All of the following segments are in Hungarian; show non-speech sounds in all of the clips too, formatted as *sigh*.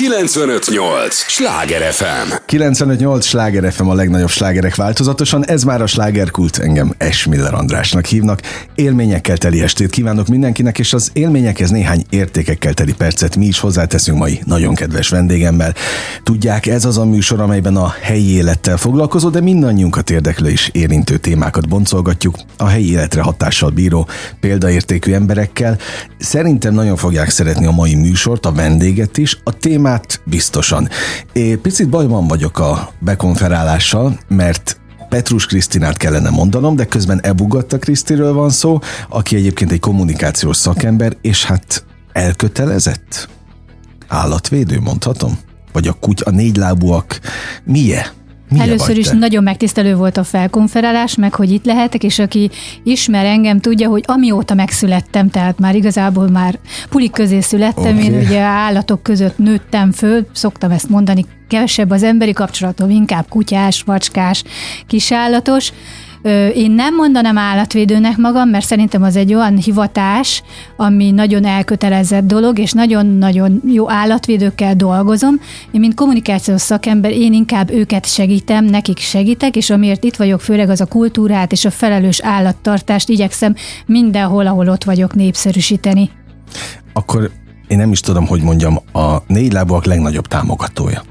958! Sláger FM! 958! Sláger FM a legnagyobb slágerek változatosan, ez már a slágerkult, engem Esmiller Andrásnak hívnak. Élményekkel teli estét kívánok mindenkinek, és az élményekhez néhány értékekkel teli percet mi is hozzáteszünk mai nagyon kedves vendégemmel. Tudják, ez az a műsor, amelyben a helyi élettel foglalkozó, de mindannyiunkat érdeklő és érintő témákat boncolgatjuk, a helyi életre hatással bíró, példaértékű emberekkel. Szerintem nagyon fogják szeretni a mai műsort, a vendéget is, a témát biztosan. É, picit bajban vagyok a bekonferálással, mert Petrus Krisztinát kellene mondanom, de közben Ebugatta Krisztiről van szó, aki egyébként egy kommunikációs szakember, és hát elkötelezett? Állatvédő, mondhatom? Vagy a kuty, a négylábúak milyen? Milyen Először is te? nagyon megtisztelő volt a felkonferálás, meg hogy itt lehetek, és aki ismer engem, tudja, hogy amióta megszülettem, tehát már igazából már pulik közé születtem, okay. én ugye állatok között nőttem föl, szoktam ezt mondani, kevesebb az emberi kapcsolatom, inkább kutyás, macskás, kisállatos, én nem mondanám állatvédőnek magam, mert szerintem az egy olyan hivatás, ami nagyon elkötelezett dolog, és nagyon-nagyon jó állatvédőkkel dolgozom. Én, mint kommunikációs szakember, én inkább őket segítem, nekik segítek, és amiért itt vagyok, főleg az a kultúrát és a felelős állattartást igyekszem mindenhol, ahol ott vagyok népszerűsíteni. Akkor én nem is tudom, hogy mondjam, a négy lábúak legnagyobb támogatója.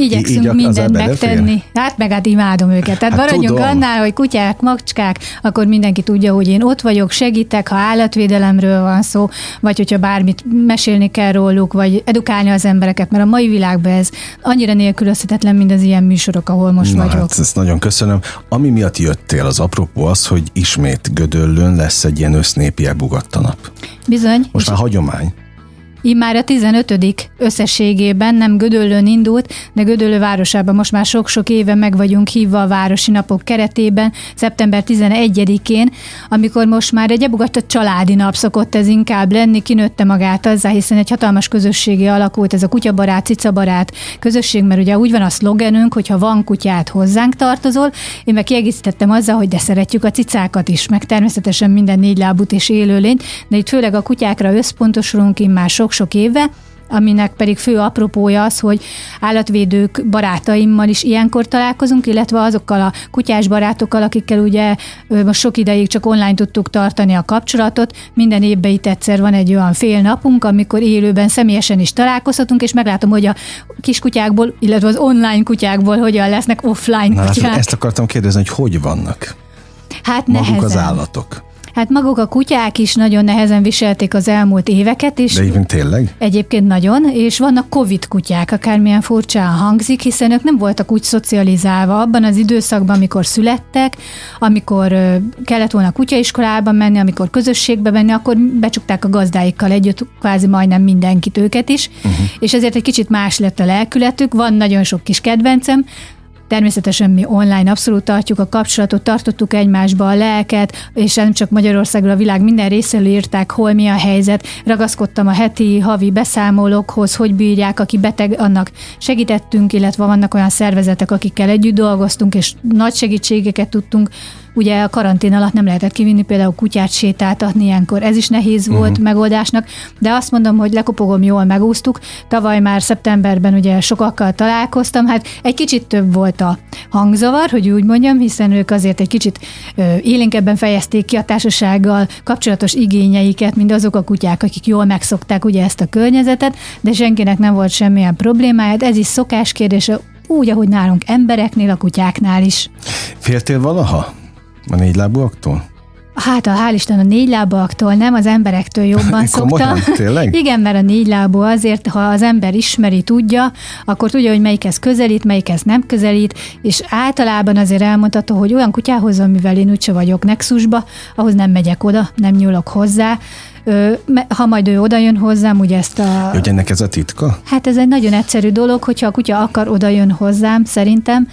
Igyekszünk így mindent megtenni. Hát meg hát imádom őket. Tehát hát maradjunk tudom. annál, hogy kutyák, macskák, akkor mindenki tudja, hogy én ott vagyok, segítek, ha állatvédelemről van szó, vagy hogyha bármit mesélni kell róluk, vagy edukálni az embereket, mert a mai világban ez annyira nélkülözhetetlen, mint az ilyen műsorok, ahol most Na, vagyok. Hát ezt nagyon köszönöm. Ami miatt jöttél, az apropó az, hogy ismét Gödöllön lesz egy ilyen össznépi nap. Bizony. Most már hagyomány. Immár a 15. összességében nem Gödöllőn indult, de Gödöllő városában most már sok-sok éve meg vagyunk hívva a Városi Napok keretében, szeptember 11-én, amikor most már egy ebugatott családi nap szokott ez inkább lenni, kinőtte magát azzá, hiszen egy hatalmas közösségi alakult, ez a kutyabarát, cicabarát közösség, mert ugye úgy van a szlogenünk, hogy ha van kutyát hozzánk tartozol, én meg kiegészítettem azzal, hogy de szeretjük a cicákat is, meg természetesen minden négy lábút és élőlényt, de itt főleg a kutyákra összpontosulunk, már sok sok-sok éve, aminek pedig fő apropója az, hogy állatvédők barátaimmal is ilyenkor találkozunk, illetve azokkal a kutyás barátokkal, akikkel ugye most sok ideig csak online tudtuk tartani a kapcsolatot. Minden évben itt egyszer van egy olyan fél napunk, amikor élőben személyesen is találkozhatunk, és meglátom, hogy a kiskutyákból, illetve az online kutyákból hogyan lesznek offline Na, kutyák. Ezt akartam kérdezni, hogy hogy vannak hát maguk nehezen. az állatok? Hát maguk a kutyák is nagyon nehezen viselték az elmúlt éveket. És De egyébként tényleg? Egyébként nagyon, és vannak Covid kutyák, akármilyen furcsán hangzik, hiszen ők nem voltak úgy szocializálva abban az időszakban, amikor születtek, amikor kellett volna kutyaiskolába menni, amikor közösségbe menni, akkor becsukták a gazdáikkal együtt, kvázi majdnem mindenkit őket is, uh-huh. és ezért egy kicsit más lett a lelkületük. Van nagyon sok kis kedvencem, Természetesen mi online abszolút tartjuk a kapcsolatot, tartottuk egymásba a lelket, és nem csak Magyarországról, a világ minden részéről írták, hol mi a helyzet. Ragaszkodtam a heti, havi beszámolókhoz, hogy bírják, aki beteg, annak segítettünk, illetve vannak olyan szervezetek, akikkel együtt dolgoztunk, és nagy segítségeket tudtunk Ugye a karantén alatt nem lehetett kivinni például kutyát sétáltatni, ilyenkor ez is nehéz volt uh-huh. megoldásnak, de azt mondom, hogy lekopogom, jól megúsztuk. Tavaly már szeptemberben ugye sokakkal találkoztam, hát egy kicsit több volt a hangzavar, hogy úgy mondjam, hiszen ők azért egy kicsit élénkebben fejezték ki a társasággal kapcsolatos igényeiket, mint azok a kutyák, akik jól megszokták ugye ezt a környezetet, de senkinek nem volt semmilyen problémája. Ez is szokás kérdése, úgy, ahogy nálunk embereknél, a kutyáknál is. Féltél valaha? A négy lábúaktól? Hát a hál' Isten a négy lábúaktól, nem az emberektől jobban szokta. tényleg? *laughs* Igen, mert a négy lábú azért, ha az ember ismeri, tudja, akkor tudja, hogy melyikhez közelít, melyikhez nem közelít, és általában azért elmondható, hogy olyan kutyához, amivel én úgyse vagyok nexusba, ahhoz nem megyek oda, nem nyúlok hozzá, ha majd ő oda jön hozzám, ugye ezt a... Hogy ennek ez a titka? Hát ez egy nagyon egyszerű dolog, hogyha a kutya akar oda jön hozzám, szerintem,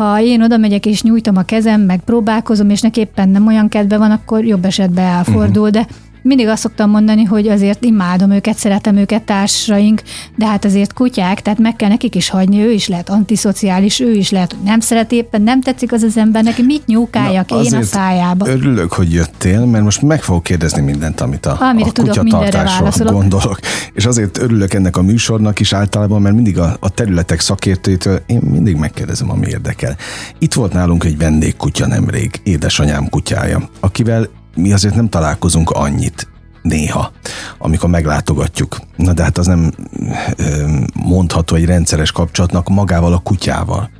ha én oda megyek és nyújtom a kezem, meg próbálkozom, és neki éppen nem olyan kedve van, akkor jobb esetben elfordul, uh-huh. de mindig azt szoktam mondani, hogy azért imádom őket, szeretem őket társaink, de hát azért kutyák, tehát meg kell nekik is hagyni, ő is lehet antiszociális, ő is lehet, hogy nem szeret éppen, nem tetszik az az ember, neki mit nyúkáljak Na, én a szájába. Örülök, hogy jöttél, mert most meg fogok kérdezni mindent, amit a, Amire a kutyatartásról gondolok. És azért örülök ennek a műsornak is általában, mert mindig a, a területek szakértőitől én mindig megkérdezem, ami érdekel. Itt volt nálunk egy vendégkutya nemrég, édesanyám kutyája, akivel mi azért nem találkozunk annyit néha, amikor meglátogatjuk. Na de hát az nem mondható egy rendszeres kapcsolatnak magával a kutyával.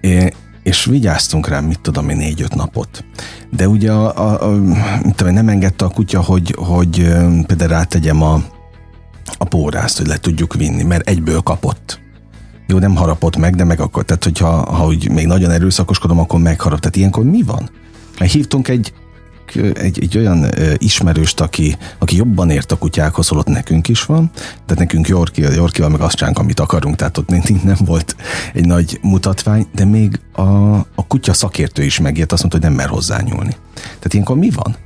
É, és vigyáztunk rá, mit tudom én, négy-öt napot. De ugye a, a, a, tudom, nem engedte a kutya, hogy, hogy például rátegyem a, a pórázt, hogy le tudjuk vinni, mert egyből kapott. Jó, nem harapott meg, de meg akkor, tehát hogyha ha úgy még nagyon erőszakoskodom, akkor megharap. Tehát ilyenkor mi van? Mert hívtunk egy egy, egy olyan ismerőst, aki, aki jobban ért a kutyákhoz, holott nekünk is van, de nekünk Jorki, Jorkival meg azt csinálunk, amit akarunk, tehát ott *laughs* nem volt egy nagy mutatvány, de még a, a kutya szakértő is megért, azt mondta, hogy nem mer hozzányúlni. Tehát ilyenkor mi van?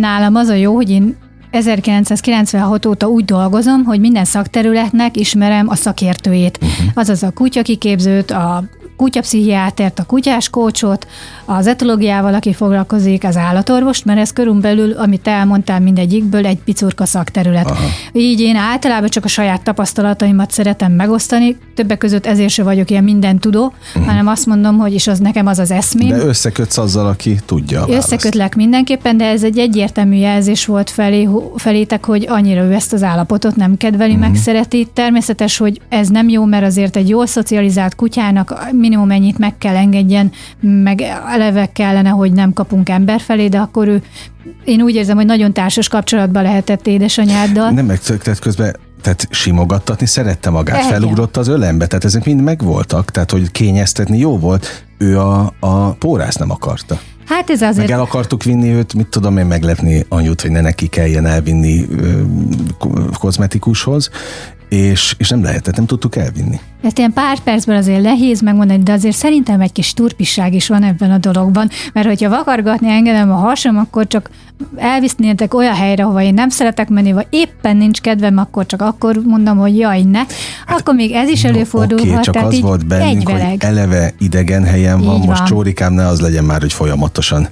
Nálam az a jó, hogy én 1996 óta úgy dolgozom, hogy minden szakterületnek ismerem a szakértőjét. Uh-huh. Azaz a kutyakiképzőt, a kutyapszichiátert, a kutyás kócsot, az etológiával, aki foglalkozik, az állatorvost, mert ez körülbelül, amit elmondtál mindegyikből, egy picurka szakterület. Aha. Így én általában csak a saját tapasztalataimat szeretem megosztani, többek között ezért se vagyok ilyen minden tudó, uh-huh. hanem azt mondom, hogy is az nekem az az eszmém. De összekötsz azzal, aki tudja a Összekötlek mindenképpen, de ez egy egyértelmű jelzés volt felé, felétek, hogy annyira ő ezt az állapotot nem kedveli, uh-huh. megszereti. Természetes, hogy ez nem jó, mert azért egy jól szocializált kutyának minimum ennyit meg kell engedjen, meg eleve kellene, hogy nem kapunk ember felé, de akkor ő, én úgy érzem, hogy nagyon társas kapcsolatban lehetett édesanyáddal. Nem megszöktett közben tehát simogattatni szerette magát, Egyen. felugrott az ölembe, tehát ezek mind megvoltak, tehát hogy kényeztetni jó volt, ő a, a pórász nem akarta. Hát ez azért... Meg el akartuk vinni őt, mit tudom én meglepni anyut, hogy ne neki kelljen elvinni ö, kozmetikushoz, és, és nem lehetett, nem tudtuk elvinni. Ezt ilyen pár percben azért nehéz megmondani, de azért szerintem egy kis turpisság is van ebben a dologban, mert hogyha vakargatni engedem a hasam, akkor csak elvisznétek olyan helyre, ahova én nem szeretek menni, vagy éppen nincs kedvem, akkor csak akkor mondom, hogy jaj, ne. Hát, akkor még ez is előfordulhat. Oké, okay, csak az volt bennünk, hogy eleve idegen helyen van, Így most van. csórikám ne az legyen már, hogy folyamatosan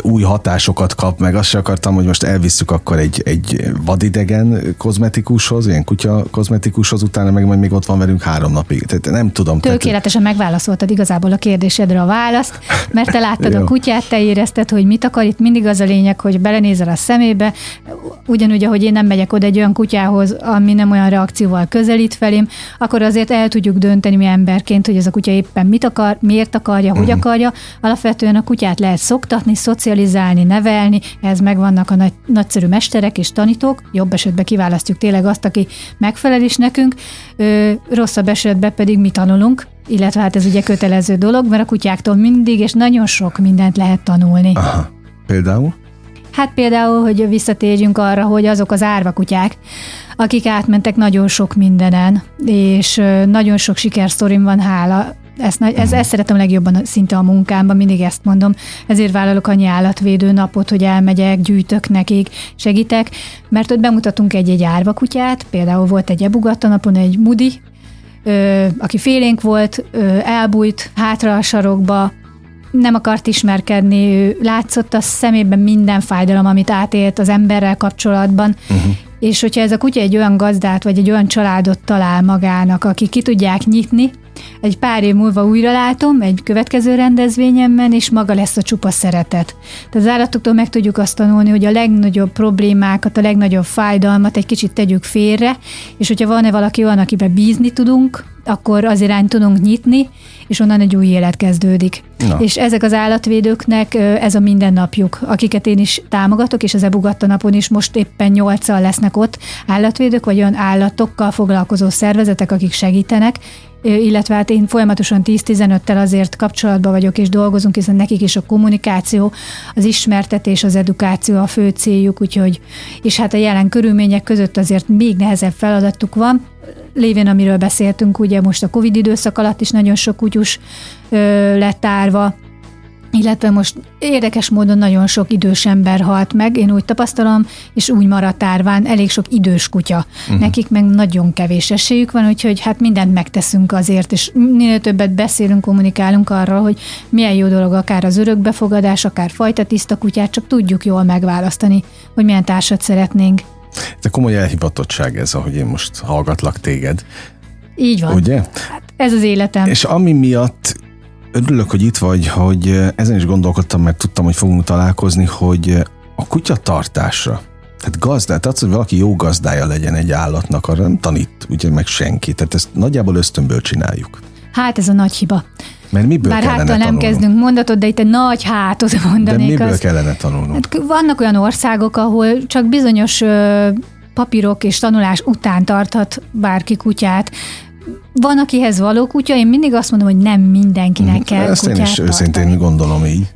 új hatásokat kap, meg azt se akartam, hogy most elvisszük akkor egy, egy vadidegen kozmetikushoz, ilyen kutya kozmetikushoz, utána meg majd még ott van velünk három napig. Tehát nem tudom. Tökéletesen tehát... megválaszoltad igazából a kérdésedre a választ, mert te láttad a *laughs* kutyát, te érezted, hogy mit akar, itt mindig az a lényeg, hogy belenézel a szemébe, ugyanúgy, ahogy én nem megyek oda egy olyan kutyához, ami nem olyan reakcióval közelít felém, akkor azért el tudjuk dönteni mi emberként, hogy ez a kutya éppen mit akar, miért akarja, hogy uh-huh. akarja. Alapvetően a kutyát lehet szoktatni, szocializálni, nevelni, ez megvannak a nagy, nagyszerű mesterek és tanítók, jobb esetben kiválasztjuk tényleg azt, aki megfelel is nekünk, ö, rosszabb esetben pedig mi tanulunk, illetve hát ez ugye kötelező dolog, mert a kutyáktól mindig és nagyon sok mindent lehet tanulni. Aha. Például? Hát például, hogy visszatérjünk arra, hogy azok az árvakutyák, akik átmentek nagyon sok mindenen, és nagyon sok sikersztorim van hála ezt, ez, ezt szeretem legjobban szinte a munkámban, mindig ezt mondom. Ezért vállalok annyi állatvédő napot, hogy elmegyek, gyűjtök nekik, segítek, mert ott bemutatunk egy-egy árvakutyát, például volt egy ebugatta napon egy mudi, aki félénk volt, elbújt hátra a sarokba, nem akart ismerkedni, ő látszott a szemében minden fájdalom, amit átélt az emberrel kapcsolatban, uh-huh. és hogyha ez a kutya egy olyan gazdát, vagy egy olyan családot talál magának, aki ki tudják nyitni, egy pár év múlva újra látom, egy következő rendezvényemben, és maga lesz a csupa szeretet. Tehát az állatoktól meg tudjuk azt tanulni, hogy a legnagyobb problémákat, a legnagyobb fájdalmat egy kicsit tegyük félre, és hogyha van-e valaki olyan, akiben bízni tudunk, akkor az irány tudunk nyitni, és onnan egy új élet kezdődik. Na. És ezek az állatvédőknek ez a mindennapjuk, akiket én is támogatok, és az Ebugatta napon is most éppen nyolccal lesznek ott állatvédők, vagy olyan állatokkal foglalkozó szervezetek, akik segítenek, illetve hát én folyamatosan 10-15-tel azért kapcsolatban vagyok és dolgozunk, hiszen nekik is a kommunikáció, az ismertetés, az edukáció a fő céljuk, úgyhogy, és hát a jelen körülmények között azért még nehezebb feladatuk van, lévén, amiről beszéltünk, ugye most a Covid időszak alatt is nagyon sok kutyus ö, lett árva, illetve most érdekes módon nagyon sok idős ember halt meg, én úgy tapasztalom, és úgy maradt árván elég sok idős kutya. Uh-huh. Nekik meg nagyon kevés esélyük van, úgyhogy hát mindent megteszünk azért, és minél többet beszélünk, kommunikálunk arról, hogy milyen jó dolog akár az örökbefogadás, akár fajta tiszta kutyát, csak tudjuk jól megválasztani, hogy milyen társat szeretnénk. De komoly elhivatottság ez, ahogy én most hallgatlak téged. Így van. Ugye? Hát ez az életem. És ami miatt örülök, hogy itt vagy, hogy ezen is gondolkodtam, mert tudtam, hogy fogunk találkozni, hogy a kutya tartásra, tehát gazdát, tehát hogy valaki jó gazdája legyen egy állatnak, arra nem tanít ugye meg senki. Tehát ezt nagyjából ösztönből csináljuk. Hát ez a nagy hiba. Mert miből Bár háttal nem tanulnunk? kezdünk mondatot, de itt egy nagy hátot *laughs* De mondanék. miből az, kellene tanulnunk? Hát vannak olyan országok, ahol csak bizonyos ö, papírok és tanulás után tarthat bárki kutyát. Van, akihez való kutya, én mindig azt mondom, hogy nem mindenkinek kell Mhm. Ezt én kutyát is őszintén tartani. gondolom így.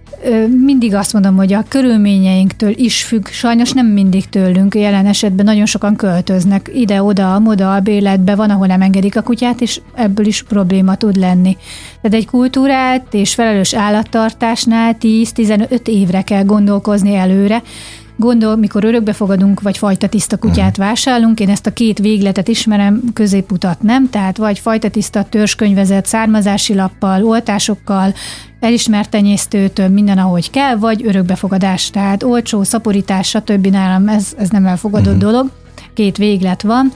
Mindig azt mondom, hogy a körülményeinktől is függ, sajnos nem mindig tőlünk, jelen esetben nagyon sokan költöznek ide-oda, amoda a béletbe, van, ahol nem engedik a kutyát, és ebből is probléma tud lenni. Tehát egy kultúrát és felelős állattartásnál 10-15 évre kell gondolkozni előre, Gondol, mikor örökbe fogadunk, vagy fajta tiszta kutyát vásárolunk, én ezt a két végletet ismerem, középutat nem, tehát vagy fajta tiszta törzskönyvezet, származási lappal, oltásokkal, elismert tenyésztőtől, minden ahogy kell, vagy örökbefogadás, tehát olcsó, szaporítás, stb. nálam ez, ez nem elfogadott uh-huh. dolog. Két véglet van,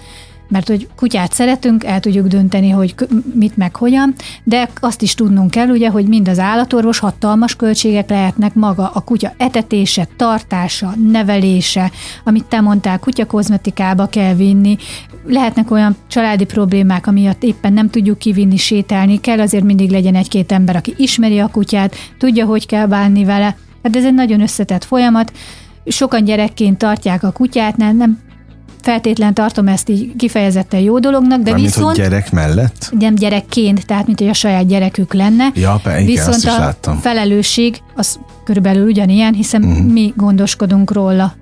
mert hogy kutyát szeretünk, el tudjuk dönteni, hogy mit meg hogyan, de azt is tudnunk kell, ugye, hogy mind az állatorvos hatalmas költségek lehetnek maga a kutya etetése, tartása, nevelése, amit te mondtál, kutyakozmetikába kell vinni, lehetnek olyan családi problémák, amiatt éppen nem tudjuk kivinni, sétálni, kell azért mindig legyen egy-két ember, aki ismeri a kutyát, tudja, hogy kell bánni vele. Hát ez egy nagyon összetett folyamat. Sokan gyerekként tartják a kutyát, nem, nem feltétlen tartom ezt így kifejezetten jó dolognak, de Mármint, viszont hogy gyerek mellett? nem gyerekként, tehát mint hogy a saját gyerekük lenne. Ja, pe- igen, Viszont azt is a láttam. felelősség az körülbelül ugyanilyen, hiszen uh-huh. mi gondoskodunk róla.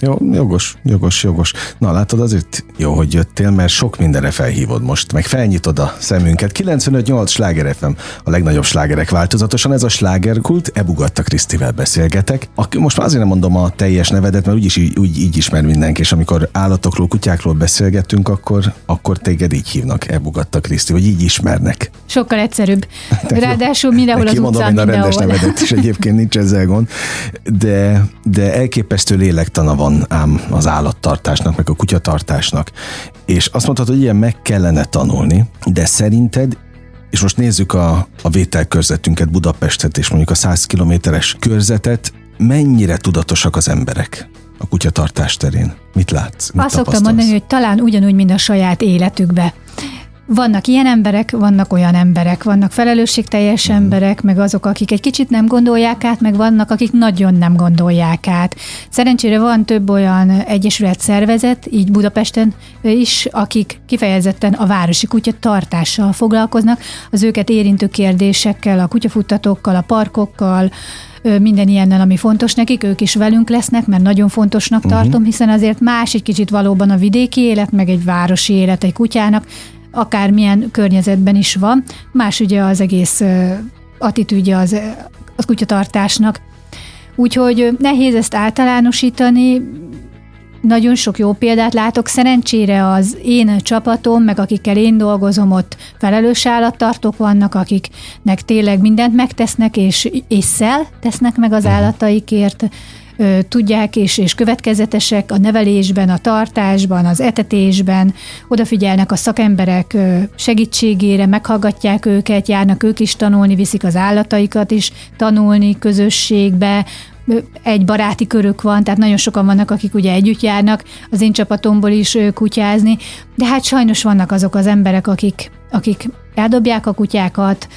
Jó, jogos, jogos, jogos. Na látod, azért jó, hogy jöttél, mert sok mindenre felhívod most, meg felnyitod a szemünket. 95-8 sláger FM, a legnagyobb slágerek változatosan, ez a slágerkult, Ebugatta Krisztivel beszélgetek. Aki, most már azért nem mondom a teljes nevedet, mert úgyis így, úgy, így ismer mindenki, és amikor állatokról, kutyákról beszélgetünk, akkor, akkor téged így hívnak, Ebugatta Kriszti, vagy így ismernek. Sokkal egyszerűbb. *laughs* De. Ráadásul mindenhol De az utcán, én a rendes mindenhol. nevedet is, egyébként nincs ezzel gond. De, de elképesztő lélektana van ám az állattartásnak, meg a kutyatartásnak. És azt mondtad, hogy ilyen meg kellene tanulni, de szerinted és most nézzük a, a vételkörzetünket, Budapestet és mondjuk a 100 kilométeres körzetet, mennyire tudatosak az emberek a kutyatartás terén? Mit látsz? Mit Azt szoktam mondani, hogy talán ugyanúgy, mint a saját életükbe. Vannak ilyen emberek, vannak olyan emberek, vannak felelősségteljes Mhm. emberek, meg azok, akik egy kicsit nem gondolják át, meg vannak, akik nagyon nem gondolják át. Szerencsére van több olyan egyesület szervezet, így Budapesten is, akik kifejezetten a városi kutya tartással foglalkoznak, az őket érintő kérdésekkel, a kutyafuttatókkal, a parkokkal, minden ilyennel, ami fontos nekik, ők is velünk lesznek, mert nagyon fontosnak Mhm. uh-huh. tartom, hiszen azért más egy kicsit valóban a vidéki élet, meg egy városi élet egy kutyának, akármilyen környezetben is van. Más ugye az egész attitűdje az, az kutyatartásnak. Úgyhogy nehéz ezt általánosítani, nagyon sok jó példát látok. Szerencsére az én csapatom, meg akikkel én dolgozom, ott felelős állattartók vannak, akiknek tényleg mindent megtesznek, és észszel tesznek meg az állataikért, tudják és, és következetesek a nevelésben, a tartásban, az etetésben, odafigyelnek a szakemberek segítségére, meghallgatják őket, járnak ők is tanulni, viszik az állataikat is tanulni közösségbe, egy baráti körük van, tehát nagyon sokan vannak, akik ugye együtt járnak az én csapatomból is kutyázni, de hát sajnos vannak azok az emberek, akik, akik eldobják a kutyákat,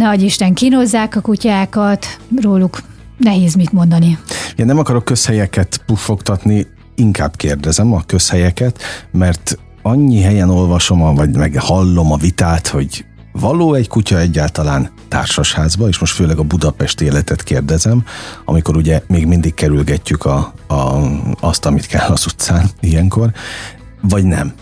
adj Isten, kínozzák a kutyákat, róluk nehéz mit mondani. Én nem akarok közhelyeket puffogtatni, inkább kérdezem a közhelyeket, mert annyi helyen olvasom, vagy meg hallom a vitát, hogy való egy kutya egyáltalán társasházba, és most főleg a budapesti életet kérdezem, amikor ugye még mindig kerülgetjük a, a, azt, amit kell az utcán ilyenkor, vagy nem.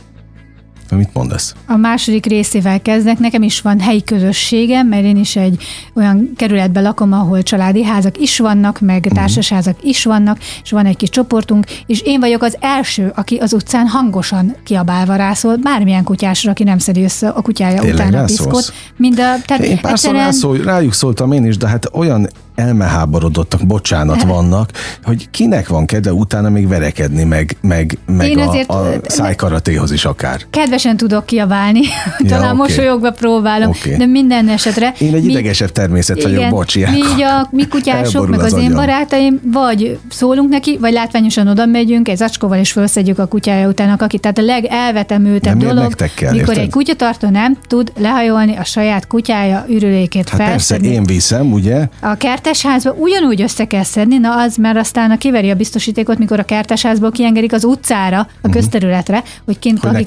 Mit mondasz? A második részével kezdek. Nekem is van helyi közösségem, mert én is egy olyan kerületben lakom, ahol családi házak is vannak, meg uh-huh. társasházak is vannak, és van egy kis csoportunk, és én vagyok az első, aki az utcán hangosan kiabálva rászól, bármilyen kutyásra, aki nem szedi össze a kutyája Tényleg után a piszkot. Mind a, tehát én párszor egyszerűen... rászól, rájuk szóltam én is, de hát olyan elmeháborodottak, bocsánat vannak, hogy kinek van kedve utána még verekedni, meg, meg, meg Én a, a szájkaratéhoz is akár. Kedvesen tudok kiabálni, ja, *laughs* talán okay. mosolyogva próbálom, okay. de minden esetre. Én egy mi, idegesebb természet igen, vagyok, bocs, Mi, a, mi kutyások, meg az, az én barátaim, vagy szólunk neki, vagy látványosan oda megyünk, egy zacskóval is felszedjük a kutyája utána, aki tehát a legelvetemültebb dolog, kell, mikor érted? egy kutyatartó nem tud lehajolni a saját kutyája ürülékét hát felszedni. persze, én viszem, ugye? A kertesházba ugyanúgy össze kell szedni, na az, mert aztán a kiveri a biztosítékot, mikor a kertesházból kiengedik az utcára, a uh-huh. közterületre, hogy kint ne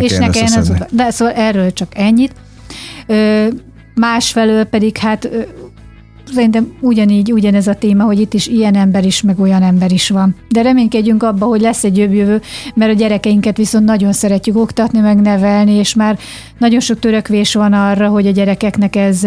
és ne kelljen De szóval erről csak ennyit. Ö, másfelől pedig hát szerintem ugyanígy, ugyanez a téma, hogy itt is ilyen ember is, meg olyan ember is van. De reménykedjünk abba, hogy lesz egy jobb jövő, mert a gyerekeinket viszont nagyon szeretjük oktatni, meg nevelni, és már nagyon sok törekvés van arra, hogy a gyerekeknek ez,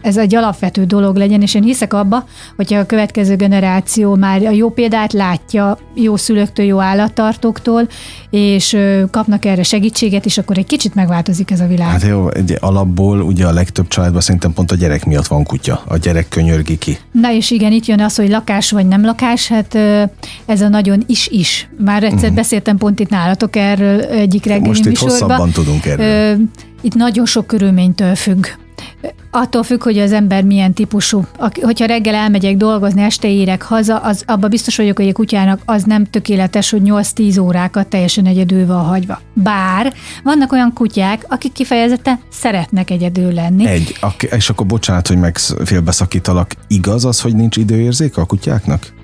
ez egy alapvető dolog legyen, és én hiszek abba, hogyha a következő generáció már a jó példát látja jó szülőktől, jó állattartóktól, és kapnak erre segítséget, és akkor egy kicsit megváltozik ez a világ. Hát jó, egy alapból ugye a legtöbb családban szerintem pont a gyerek miatt van kutya. A gyerek könyörgi ki. Na és igen, itt jön az, hogy lakás vagy nem lakás, hát ez a nagyon is-is. Már egyszer uh-huh. beszéltem pont itt nálatok erről egyik reggeli Most itt műsorban. hosszabban tudunk erről. Itt nagyon sok körülménytől függ. Attól függ, hogy az ember milyen típusú. Hogyha reggel elmegyek dolgozni, este érek haza, az abban biztos vagyok, hogy a kutyának az nem tökéletes, hogy 8-10 órákat teljesen egyedül van hagyva. Bár vannak olyan kutyák, akik kifejezetten szeretnek egyedül lenni. Egy, és akkor bocsánat, hogy meg félbeszakítalak. Igaz az, hogy nincs időérzék a kutyáknak?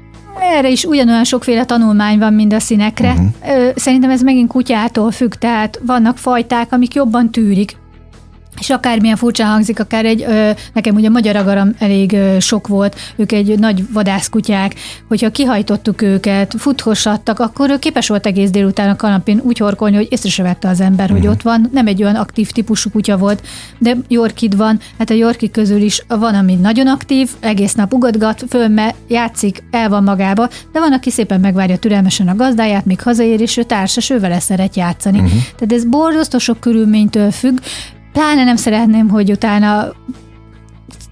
Erre is ugyanolyan sokféle tanulmány van, mint a színekre. Uh-huh. Szerintem ez megint kutyától függ, tehát vannak fajták, amik jobban tűrik és akármilyen furcsa hangzik, akár egy, ö, nekem ugye magyar agaram elég ö, sok volt, ők egy nagy vadászkutyák, hogyha kihajtottuk őket, futhosattak, akkor ő képes volt egész délután a kanapén úgy horkolni, hogy észre se vette az ember, hogy mhm. ott van. Nem egy olyan aktív típusú kutya volt, de Yorkid van, hát a Yorkid közül is van, ami nagyon aktív, egész nap ugatgat, fölme, játszik, el van magába, de van, aki szépen megvárja türelmesen a gazdáját, míg hazaér, és ő társas, ő vele szeret játszani. Uh-huh. Tehát ez borzasztó sok körülménytől függ, pláne nem szeretném, hogy utána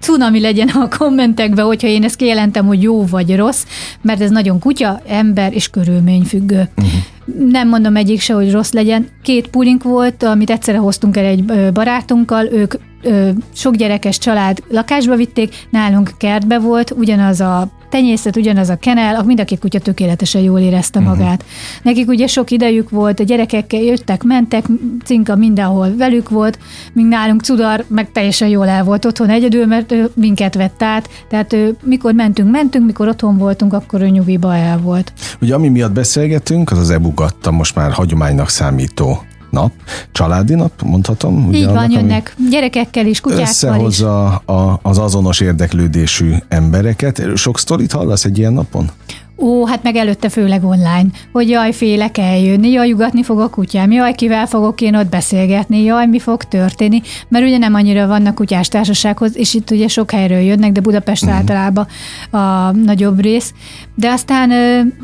cunami legyen a kommentekben, hogyha én ezt kijelentem, hogy jó vagy rossz, mert ez nagyon kutya, ember és körülmény függő. Uh-huh. Nem mondom egyik se, hogy rossz legyen. Két pulink volt, amit egyszerre hoztunk el egy barátunkkal, ők sok gyerekes család lakásba vitték, nálunk kertbe volt, ugyanaz a tenyészet, ugyanaz a kenel, mind a két kutya tökéletesen jól érezte uh-huh. magát. Nekik ugye sok idejük volt, a gyerekekkel jöttek, mentek, cinka mindenhol velük volt, míg nálunk Cudar meg teljesen jól el volt otthon egyedül, mert ő minket vett át, tehát ő, mikor mentünk, mentünk, mikor otthon voltunk, akkor ő nyugiba el volt. Ugye ami miatt beszélgetünk, az az ebugatta most már hagyománynak számító nap, családi nap, mondhatom. Ugye Így van, annak, jönnek gyerekekkel is, kutyákkal összehozza is. A, az azonos érdeklődésű embereket. Sok sztorit hallasz egy ilyen napon? Ó, hát meg előtte főleg online, hogy jaj, félek eljönni, jaj, jugatni fog a kutyám, jaj, kivel fogok én ott beszélgetni, jaj, mi fog történni, mert ugye nem annyira vannak kutyás társasághoz, és itt ugye sok helyről jönnek, de Budapest uh-huh. általában a nagyobb rész. De aztán,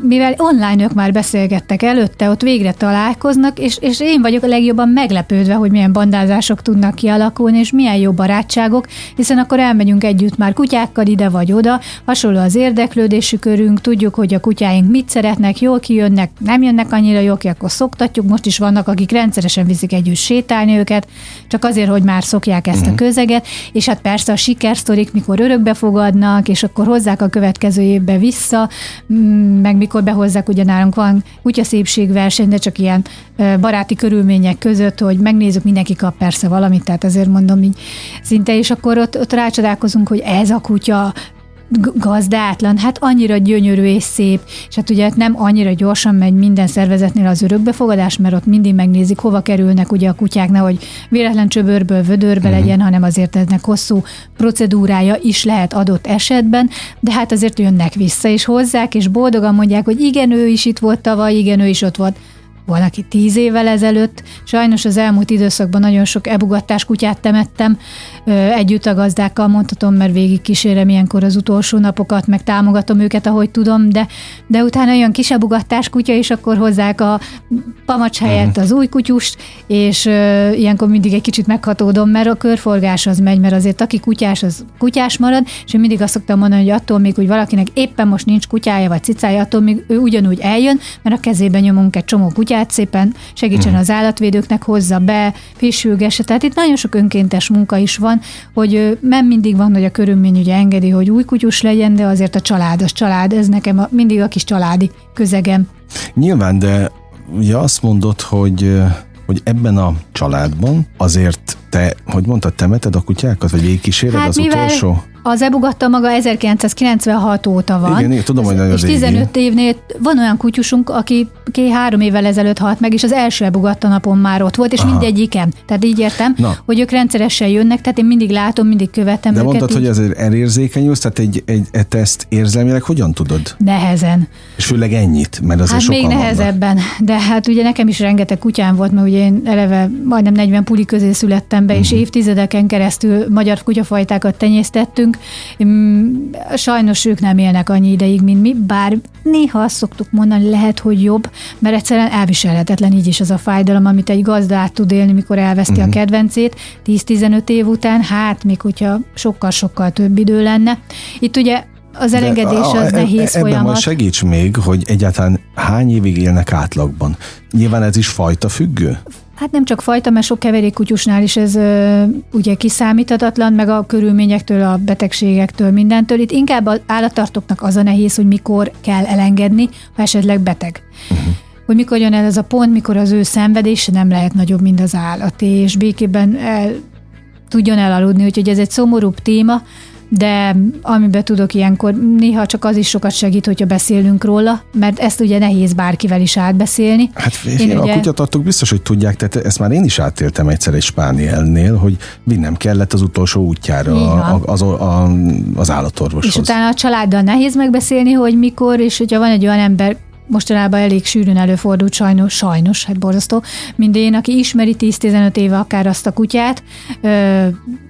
mivel online ők már beszélgettek előtte, ott végre találkoznak, és, és én vagyok a legjobban meglepődve, hogy milyen bandázások tudnak kialakulni, és milyen jó barátságok, hiszen akkor elmegyünk együtt már kutyákkal ide vagy oda, hasonló az érdeklődési körünk, tudjuk, hogy a kutyáink mit szeretnek, jól kijönnek, nem jönnek annyira jól ki, akkor szoktatjuk. Most is vannak, akik rendszeresen viszik együtt sétálni őket, csak azért, hogy már szokják ezt a mhm. közeget, és hát persze a sikersztorik, mikor örökbe fogadnak, és akkor hozzák a következő évbe vissza, meg mikor behozzák, ugye nálunk van kutyaszépségverseny, de csak ilyen baráti körülmények között, hogy megnézzük, mindenki kap persze valamit, tehát azért mondom így szinte, és akkor ott, ott rácsodálkozunk, hogy ez a kutya gazdátlan, hát annyira gyönyörű és szép, és hát ugye nem annyira gyorsan megy minden szervezetnél az örökbefogadás, mert ott mindig megnézik, hova kerülnek ugye a kutyák, nehogy véletlen csöbörből vödörbe uh-huh. legyen, hanem azért ennek hosszú procedúrája is lehet adott esetben, de hát azért jönnek vissza és hozzák, és boldogan mondják, hogy igen, ő is itt volt tavaly, igen, ő is ott volt van, aki tíz évvel ezelőtt. Sajnos az elmúlt időszakban nagyon sok ebugattás kutyát temettem, együtt a gazdákkal mondhatom, mert végig kísérem ilyenkor az utolsó napokat, meg támogatom őket, ahogy tudom, de, de utána jön kis ebugattás kutya, és akkor hozzák a pamacs helyett mhm. az új kutyust, és ilyenkor mindig egy kicsit meghatódom, mert a körforgás az megy, mert azért aki kutyás, az kutyás marad, és én mindig azt szoktam mondani, hogy attól még, hogy valakinek éppen most nincs kutyája vagy cicája, attól még ő ugyanúgy eljön, mert a kezében nyomunk egy csomó kutyát, szépen segítsen uh-huh. az állatvédőknek, hozza be, pisülgesse. Tehát itt nagyon sok önkéntes munka is van, hogy nem mindig van, hogy a körülmény ugye engedi, hogy új kutyus legyen, de azért a család, az család, ez nekem a, mindig a kis családi közegem. Nyilván, de ugye azt mondod, hogy hogy ebben a családban azért te, hogy mondtad, temeted a kutyákat, vagy végigkíséred hát az mivel, utolsó? Az ebugatta maga 1996 óta van. Igen, igen tudom, hogy nagyon És 15 régi. évnél van olyan kutyusunk, aki, aki három évvel ezelőtt halt meg, és az első ebugatta napon már ott volt, és Aha. mindegyikem. Tehát így értem, Na. hogy ők rendszeresen jönnek, tehát én mindig látom, mindig követem De őket. mondtad, így. hogy azért elérzékenyülsz, tehát egy, egy, egy teszt érzelmileg hogyan tudod? Nehezen. És főleg ennyit, mert azért hát még nehezebben, vannak. de hát ugye nekem is rengeteg kutyám volt, mert ugye én eleve majdnem 40 puli közé születtem be, uh-huh. és mhm. évtizedeken keresztül magyar kutyafajtákat tenyésztettünk, Sajnos ők nem élnek annyi ideig, mint mi, bár néha azt szoktuk mondani, lehet, hogy jobb, mert egyszerűen elviselhetetlen így is az a fájdalom, amit egy gazda át tud élni, mikor elveszti uh-huh. a mhm. kedvencét 10-15 év után, hát még hogyha sokkal-sokkal több idő lenne. Itt ugye az elengedés az e, nehéz ebben folyamat. Ebben segíts még, hogy egyáltalán hány évig élnek átlagban. Nyilván ez is fajta függő? Hát nem csak fajta, mert sok keverékkutyusnál is ez ö, ugye kiszámíthatatlan, meg a körülményektől, a betegségektől, mindentől. Itt inkább az állattartóknak az a nehéz, hogy mikor kell elengedni, ha esetleg beteg. Uh-huh. Hogy mikor jön el ez a pont, mikor az ő szenvedése nem lehet nagyobb, mint az állat, és békében el, tudjon elaludni, úgyhogy ez egy szomorúbb téma, de amiben tudok ilyenkor, néha csak az is sokat segít, hogyha beszélünk róla, mert ezt ugye nehéz bárkivel is átbeszélni. Hát én a ugye... kutyatartók biztos, hogy tudják, tehát ezt már én is átéltem egyszer egy spánielnél, hogy vinnem kellett az utolsó útjára az, az, az állatorvoshoz. És utána a családdal nehéz megbeszélni, hogy mikor, és hogyha van egy olyan ember, mostanában elég sűrűn előfordult sajnos, sajnos, hát borzasztó, mint én, aki ismeri 10-15 éve akár azt a kutyát,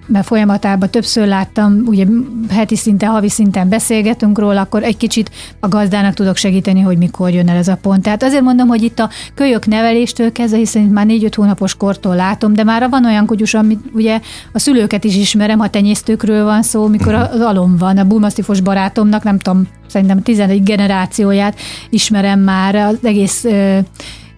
mert folyamatában többször láttam, ugye heti szinten, havi szinten beszélgetünk róla, akkor egy kicsit a gazdának tudok segíteni, hogy mikor jön el ez a pont. Tehát azért mondom, hogy itt a kölyök neveléstől kezdve, hiszen már négy-öt hónapos kortól látom, de már van olyan kutyus, amit ugye a szülőket is ismerem, ha tenyésztőkről van szó, mikor az alom van, a bulmasztifos barátomnak, nem tudom, szerintem 11 generációját ismerem már, az egész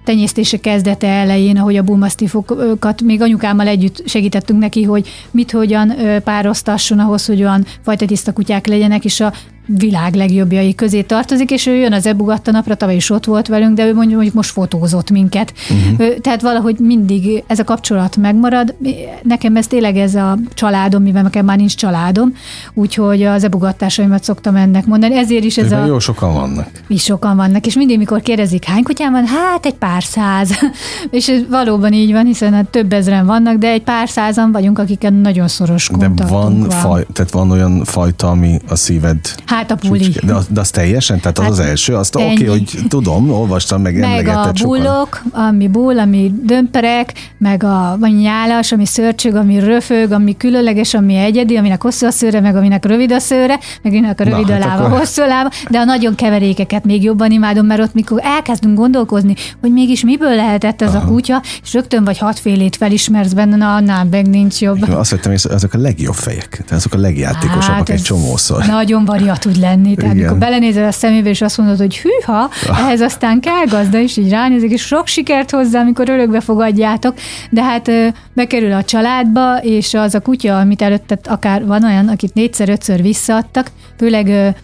tenyésztése kezdete elején, ahogy a bulmasztifokat még anyukámmal együtt segítettünk neki, hogy mit hogyan pároztasson ahhoz, hogy olyan fajta tiszta kutyák legyenek, és a világ legjobbjai közé tartozik, és ő jön az ebugatta napra, tavaly is ott volt velünk, de ő mondjuk, mondjuk most fotózott minket. Uh-huh. Tehát valahogy mindig ez a kapcsolat megmarad. Nekem ez tényleg ez a családom, mivel nekem már nincs családom, úgyhogy az ebugattásaimat szoktam ennek mondani. Ezért is ez, a... Jó sokan vannak. Is sokan vannak, és mindig, mikor kérdezik, hány kutyám van? Hát egy pár száz. *laughs* és ez valóban így van, hiszen hát több ezeren vannak, de egy pár százan vagyunk, akiket nagyon szoros De van, van. Faj, tehát van olyan fajta, ami a szíved Hát a buli. De, de az teljesen? Tehát az hát az első? Azt oké, okay, hogy tudom, olvastam, meg, meg a bullok, ami bull, ami dömperek, meg a vagy nyálas, ami szörcsög, ami röfög, ami különleges, ami egyedi, aminek hosszú a szőre, meg aminek rövid a szőre, meg aminek a rövid Na, a hát lába, akkor... hosszú lába, de a nagyon keverékeket még jobban imádom, mert ott mikor elkezdünk gondolkozni, hogy mégis miből lehetett ez Aha. a kutya, és rögtön vagy hatfélét felismersz benne, na annál meg nincs jobb. Azt vettem, hogy ezek a legjobb fejek, tehát azok a legjátékosabbak hát egy csomószor. Nagyon variat tud lenni. Tehát amikor belenézel a szemébe, és azt mondod, hogy hűha, ehhez aztán kell gazda, és így ránézik, és sok sikert hozzá, amikor örökbe fogadjátok, de hát bekerül a családba, és az a kutya, amit előtte akár van olyan, akit négyszer-ötször visszaadtak, főleg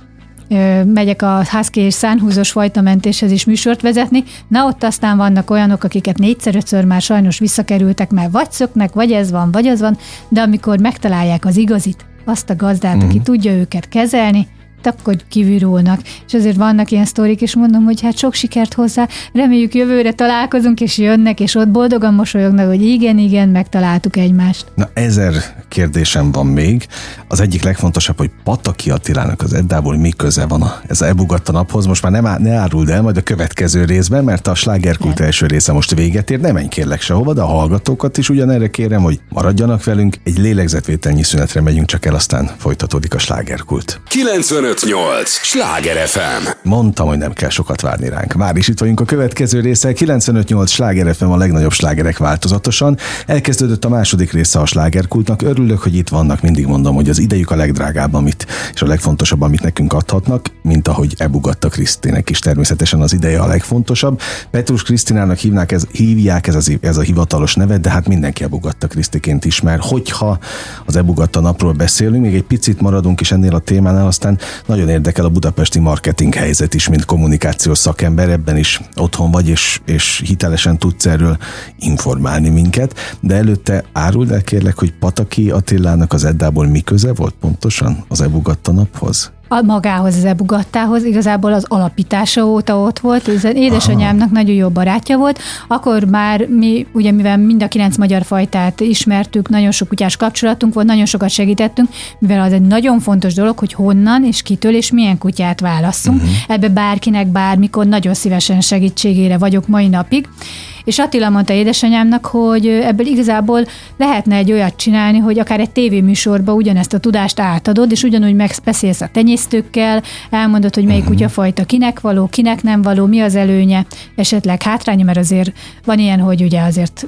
megyek a husky és szánhúzós fajtamentéshez is műsort vezetni. Na ott aztán vannak olyanok, akiket négyszer-ötször már sajnos visszakerültek, mert vagy szöknek, vagy ez van, vagy az van, de amikor megtalálják az igazit, azt a gazdát, mm. aki mhm. tudja őket kezelni, hogy kivirulnak. És azért vannak ilyen sztorik, és mondom, hogy hát sok sikert hozzá, reméljük jövőre találkozunk, és jönnek, és ott boldogan mosolyognak, hogy igen, igen, megtaláltuk egymást. Na ezer kérdésem van még. Az egyik legfontosabb, hogy Pataki Attilának az Eddából mi köze van a, ez a ebugatta naphoz. Most már nem, á, ne áruld el majd a következő részben, mert a slágerkult első része most véget ér. Nem menj kérlek sehova, de a hallgatókat is ugyanerre kérem, hogy maradjanak velünk. Egy lélegzetvételnyi szünetre megyünk csak el, aztán folytatódik a slágerkult. 958! Sláger FM! Mondtam, hogy nem kell sokat várni ránk. Már is itt vagyunk a következő része. 958 Sláger FM a legnagyobb slágerek változatosan. Elkezdődött a második része a slágerkultnak. Örülök, hogy itt vannak. Mindig mondom, hogy az idejük a legdrágább, amit, és a legfontosabb, amit nekünk adhatnak, mint ahogy Ebugatta Krisztinek is természetesen az ideje a legfontosabb. Petrus Krisztinának hívnák ez, hívják ez, az, ez a hivatalos neve, de hát mindenki Ebugatta Krisztiként ismer. Hogyha az Ebugatta napról beszélünk, még egy picit maradunk is ennél a témánál, aztán nagyon érdekel a budapesti marketing helyzet is, mint kommunikációs szakember, ebben is otthon vagy, és, és hitelesen tudsz erről informálni minket, de előtte áruld el kérlek, hogy Pataki Attilának az Eddából mi köze volt pontosan az Ebugatta naphoz? A magához, az ebugattához, igazából az alapítása óta ott volt, ez édesanyámnak Aha. nagyon jó barátja volt, akkor már mi, ugye mivel mind a kilenc magyar fajtát ismertük, nagyon sok kutyás kapcsolatunk volt, nagyon sokat segítettünk, mivel az egy nagyon fontos dolog, hogy honnan és kitől és milyen kutyát válasszunk. Uh-huh. Ebbe bárkinek bármikor nagyon szívesen segítségére vagyok mai napig. És Attila mondta édesanyámnak, hogy ebből igazából lehetne egy olyat csinálni, hogy akár egy tévéműsorba ugyanezt a tudást átadod, és ugyanúgy megbeszélsz a tenyésztőkkel, elmondod, hogy melyik uh-huh. kutyafajta kinek való, kinek nem való, mi az előnye, esetleg hátránya, mert azért van ilyen, hogy ugye azért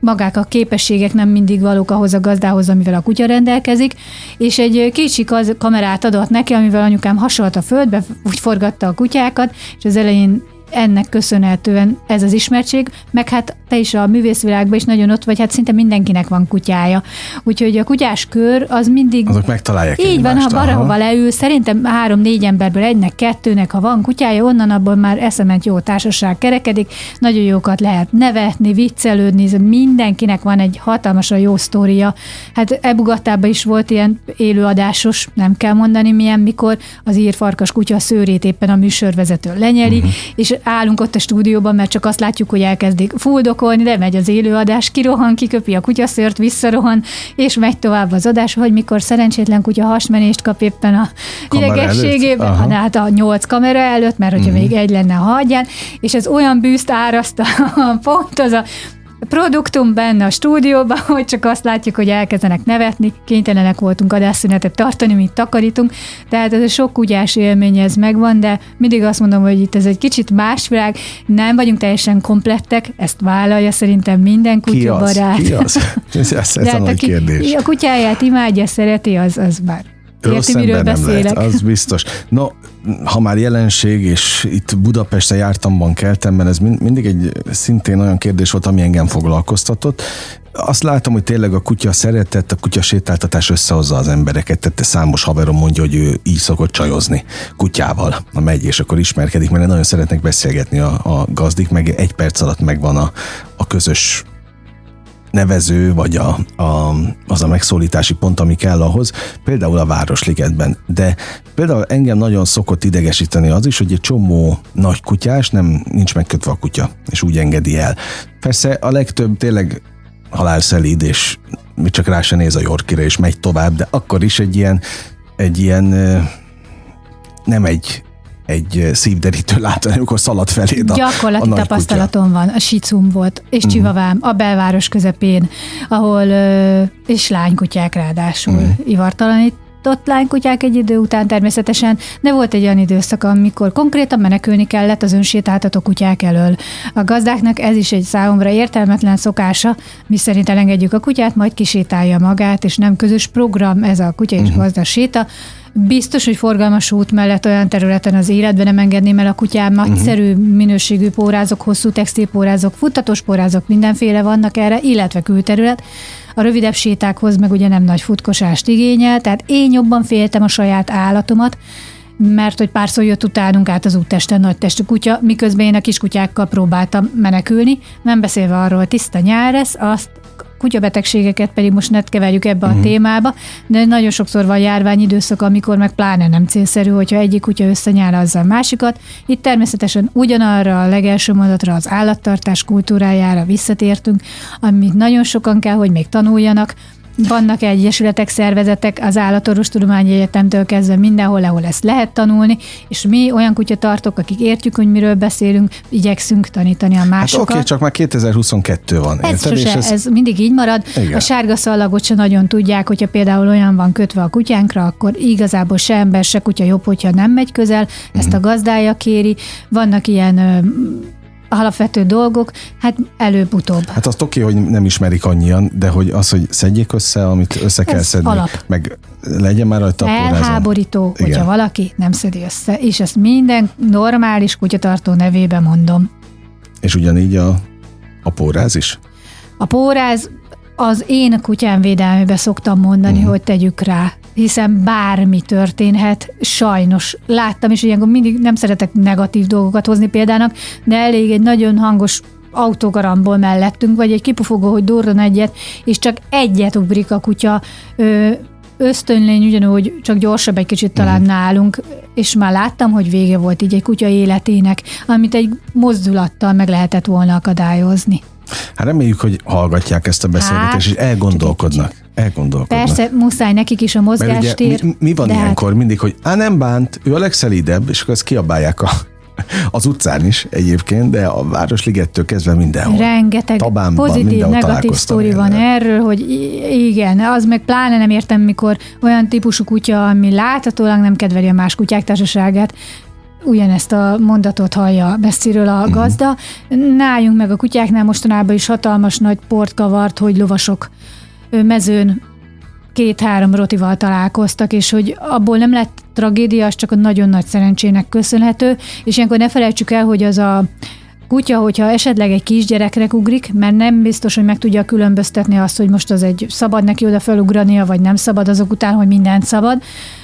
magák a képességek nem mindig valók ahhoz a gazdához, amivel a kutya rendelkezik, és egy kicsi kamerát adott neki, amivel anyukám hasonlott a földbe, úgy forgatta a kutyákat, és az elején ennek köszönhetően ez az ismertség, meg hát te is a művészvilágban is nagyon ott vagy, hát szinte mindenkinek van kutyája. Úgyhogy a kutyás kör az mindig... Azok megtalálják Így van, ha valahova leül, szerintem három-négy emberből egynek, kettőnek, ha van kutyája, onnan abból már eszement jó társaság kerekedik, nagyon jókat lehet nevetni, viccelődni, mindenkinek van egy hatalmasan jó sztória. Hát Ebugattában is volt ilyen élőadásos, nem kell mondani milyen, mikor az írfarkas kutya szőrét éppen a műsorvezető lenyeli, uh-huh. és állunk ott a stúdióban, mert csak azt látjuk, hogy elkezdik fuldokolni, de megy az élőadás, kirohan, kiköpi a kutyaszört, visszarohan, és megy tovább az adás, hogy mikor szerencsétlen kutya hasmenést kap éppen a idegességében, hát a nyolc kamera előtt, mert hogyha uh-huh. még egy lenne, hagyján, és ez olyan bűzt áraszt a, pont az a produktum benne a stúdióban, *laughs* hogy csak azt látjuk, hogy elkezdenek nevetni, kénytelenek voltunk adásszünetet tartani, mint takarítunk, tehát ez a sok kutyás élmény ez megvan, de mindig azt mondom, hogy itt ez egy kicsit más világ, nem vagyunk teljesen komplettek, ezt vállalja szerintem minden kutyabarát. Ki az? Ki az? Ez, ez de a hát nagy kérdés. A kutyáját imádja, szereti, az, az már Érti, miről beszélek. Lehet, az biztos. No, ha már jelenség, és itt Budapesten jártamban keltem, mert ez mindig egy szintén olyan kérdés volt, ami engem foglalkoztatott. Azt látom, hogy tényleg a kutya szeretett, a kutya sétáltatás összehozza az embereket, tette számos haverom mondja, hogy ő így szokott csajozni kutyával, a megy, és akkor ismerkedik, mert nagyon szeretnek beszélgetni a, a gazdik, meg egy perc alatt megvan a, a közös nevező, vagy a, a, az a megszólítási pont, ami kell ahhoz, például a Városligetben. De például engem nagyon szokott idegesíteni az is, hogy egy csomó nagy kutyás nem nincs megkötve a kutya, és úgy engedi el. Persze a legtöbb tényleg halálszelíd, és mi csak rá se néz a Yorkire, és megy tovább, de akkor is egy ilyen, egy ilyen nem egy egy szívderítő látvány, amikor szalad felé a Gyakorlati a tapasztalatom kutya. van, a sicum volt, és uh-huh. csivavám a belváros közepén, ahol, és lánykutyák ráadásul uh-huh. ivartalanít, ott lánykutyák egy idő után természetesen, de volt egy olyan időszak, amikor konkrétan menekülni kellett az önsétáltató kutyák elől. A gazdáknak ez is egy számomra értelmetlen szokása, mi szerint elengedjük a kutyát, majd kisétálja magát, és nem közös program ez a kutya és uh-huh. gazda séta, Biztos, hogy forgalmas út mellett olyan területen az életben nem engedném el a kutyám. Mhm. Nagyszerű uh-huh. minőségű pórázok, hosszú textilpórázok, futtatós pórázok, mindenféle vannak erre, illetve külterület. A rövidebb sétákhoz meg ugye nem nagy futkosást igényel, tehát én jobban féltem a saját állatomat, mert hogy párszor jött utánunk át az úttesten nagy testű kutya, miközben én a kiskutyákkal próbáltam menekülni, nem beszélve arról, tiszta nyár lesz, azt kutyabetegségeket pedig most ne keverjük ebbe Mhm. a témába, de nagyon sokszor van járványidőszak, amikor meg pláne nem célszerű, hogyha egyik kutya összenyálazza a másikat. Itt természetesen ugyanarra a legelső mondatra, az állattartás kultúrájára visszatértünk, amit nagyon sokan kell, hogy még tanuljanak, vannak egyesületek, szervezetek az Állatorvostudományi Egyetemtől kezdve mindenhol, ahol ezt lehet tanulni, és mi olyan kutyatartók, akik értjük, hogy miről beszélünk, igyekszünk tanítani a Hát másokat. oké, csak már 2022 van. Ez, érted? Sose, ez... ez mindig így marad. Igen. A sárga szallagot se nagyon tudják, hogyha például olyan van kötve a kutyánkra, akkor igazából se ember, se kutya jobb, hogyha nem megy közel, ezt Mhm. a gazdája kéri. Vannak ilyen alapvető dolgok, hát előbb-utóbb. Hát azt oké, hogy nem ismerik annyian, de hogy az, hogy szedjék össze, amit össze kell Ez szedni, alap. meg legyen már rajta. Elháborító, Igen. hogyha valaki nem szedi össze, és ezt minden normális kutyatartó nevébe mondom. És ugyanígy a, a póráz is? A póráz az én kutyám védelmébe szoktam mondani, uh-huh. hogy tegyük rá, hiszen bármi történhet, sajnos. Láttam, és ilyenkor mindig nem szeretek negatív dolgokat hozni példának, de elég egy nagyon hangos autógarambol mellettünk, vagy egy kipufogó, hogy durran egyet, és csak egyet ugrik a kutya, ö, ösztönlény ugyanúgy, csak gyorsabb egy kicsit talán Mhm. nálunk, és már láttam, hogy vége volt így egy kutya életének, amit egy mozdulattal meg lehetett volna akadályozni. Hát reméljük, hogy hallgatják ezt a beszélgetést, Hát, és elgondolkodnak. Elgondolkodnak. Persze, muszáj nekik is a Mert ugye mozgástér. mi, mi van hát ilyenkor mindig, hogy á, nem bánt, ő a legszelídebb, és akkor ezt kiabálják a, *laughs* az utcán is egyébként, de a Városligettől kezdve mindenhol. Rengeteg Tabánban, pozitív, mindenhol negatív sztori van erről, hogy igen, az meg pláne nem értem, mikor olyan típusú kutya, ami láthatólag nem kedveli a más kutyák társaságát, ugyanezt a mondatot hallja messziről a gazda. Nájunk meg a kutyáknál mostanában is hatalmas nagy port kavart, hogy lovasok mezőn két-három rotival találkoztak, és hogy abból nem lett tragédia, az csak a nagyon nagy szerencsének köszönhető, és ilyenkor ne felejtsük el, hogy az a kutya, hogyha esetleg egy kisgyerekre ugrik, mert nem biztos, hogy meg tudja különböztetni azt, hogy most az egy szabad neki oda felugrania, vagy nem szabad azok után, hogy mindent szabad,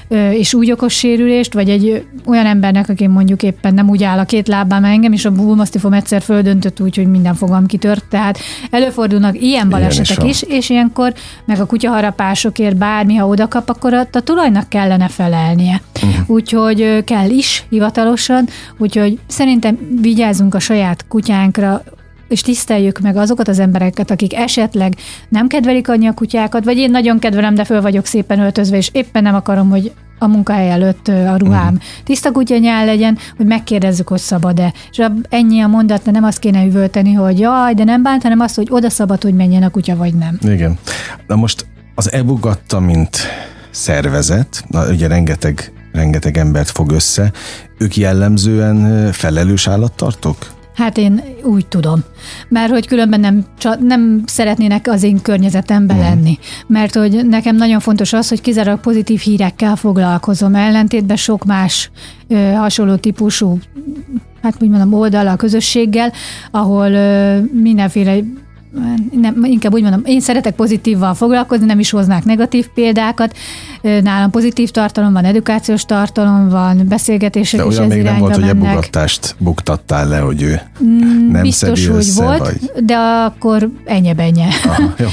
és úgy okos sérülést, vagy egy olyan embernek, aki mondjuk éppen nem úgy áll a két lábán, engem is a bullmastiffom egyszer földöntött úgy, hogy minden fogam kitört, tehát előfordulnak ilyen balesetek van. is, és ilyenkor meg a kutyaharapásokért bármi, ha oda kap, akkor a, a tulajnak kellene felelnie. Uh-huh. Úgyhogy kell is hivatalosan, úgyhogy szerintem vigyázzunk a saját kutyánkra, és tiszteljük meg azokat az embereket, akik esetleg nem kedvelik annyi a kutyákat, vagy én nagyon kedvelem, de föl vagyok szépen öltözve, és éppen nem akarom, hogy a munkahely előtt a ruhám uh-huh. tiszta kutyanyál legyen, hogy megkérdezzük, hogy szabad-e. És ennyi a mondat, de nem azt kéne üvölteni, hogy jaj, de nem bánt, hanem azt, hogy oda szabad, hogy menjen a kutya, vagy nem. Igen. Na most az ebugatta, mint szervezet, na, ugye rengeteg, rengeteg embert fog össze, ők jellemzően felelős állattartók? Hát én úgy tudom. Mert hogy különben nem, nem szeretnének az én környezetemben lenni. Mert hogy nekem nagyon fontos az, hogy kizárólag pozitív hírekkel foglalkozom. Ellentétben sok más ö, hasonló típusú hát úgy mondom, oldal a közösséggel, ahol ö, mindenféle nem, inkább úgy mondom, én szeretek pozitívval foglalkozni, nem is hoznák negatív példákat. Nálam pozitív tartalom van, edukációs tartalom van, beszélgetések De is olyan még nem volt, irányba hogy mennek. ebugatást buktattál le, hogy ő nem Biztos, hogy össze, volt, vagy... de akkor *laughs*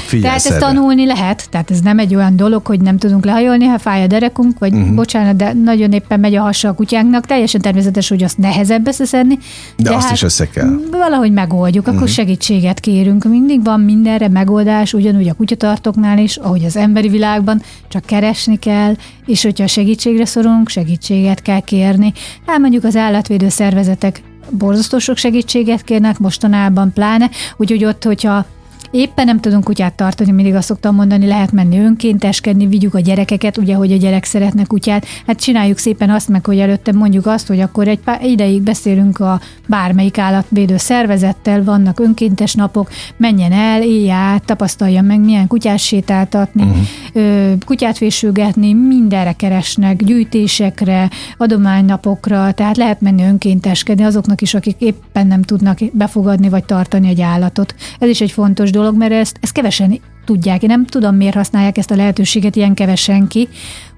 figyelj Tehát ezt tanulni lehet, tehát ez nem egy olyan dolog, hogy nem tudunk lehajolni, ha fáj a derekunk, vagy uh-huh. bocsánat, de nagyon éppen megy a hassa a kutyánknak, teljesen természetes, hogy azt nehezebb összeszedni. De azt is össze kell. Valahogy megoldjuk, akkor uh-huh. segítséget kérünk. Mindig van mindenre megoldás, ugyanúgy a kutyatartóknál is, ahogy az emberi világban, csak keresni kell, és hogyha segítségre szorulunk, segítséget kell kérni. Elmondjuk az állatvédő szervezetek borzasztó sok segítséget kérnek mostanában pláne, úgyhogy ott, hogyha éppen nem tudunk kutyát tartani, mindig azt szoktam mondani, lehet menni önkénteskedni, vigyük a gyerekeket, ugye, hogy a gyerek szeretne kutyát. Hát csináljuk szépen azt meg, hogy előtte mondjuk azt, hogy akkor egy pár ideig beszélünk a bármelyik állatvédő szervezettel, vannak önkéntes napok, menjen el, élj át, tapasztalja meg, milyen kutyát sétáltatni, uh-huh. kutyát fésülgetni, mindenre keresnek, gyűjtésekre, adománynapokra, tehát lehet menni önkénteskedni azoknak is, akik éppen nem tudnak befogadni vagy tartani egy állatot. Ez is egy fontos dolog, mert ezt, ezt kevesen tudják. Én nem tudom, miért használják ezt a lehetőséget ilyen kevesen ki,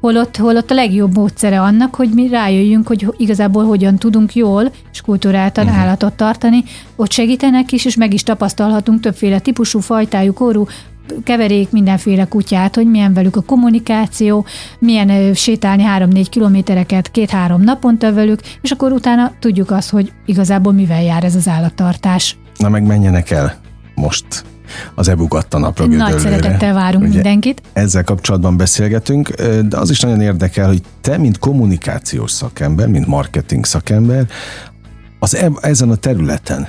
holott, holott a legjobb módszere annak, hogy mi rájöjjünk, hogy igazából hogyan tudunk jól és kulturáltan uh-huh. állatot tartani. Ott segítenek is, és meg is tapasztalhatunk többféle típusú, fajtájú, korú keverék mindenféle kutyát, hogy milyen velük a kommunikáció, milyen sétálni három-négy kilométereket két-három naponta velük, és akkor utána tudjuk azt, hogy igazából mivel jár ez az állattartás. Na meg menjenek el most az ebugatta napra Nagy szeretettel várunk Ugye mindenkit. Ezzel kapcsolatban beszélgetünk, de az is nagyon érdekel, hogy te, mint kommunikációs szakember, mint marketing szakember, az e- ezen a területen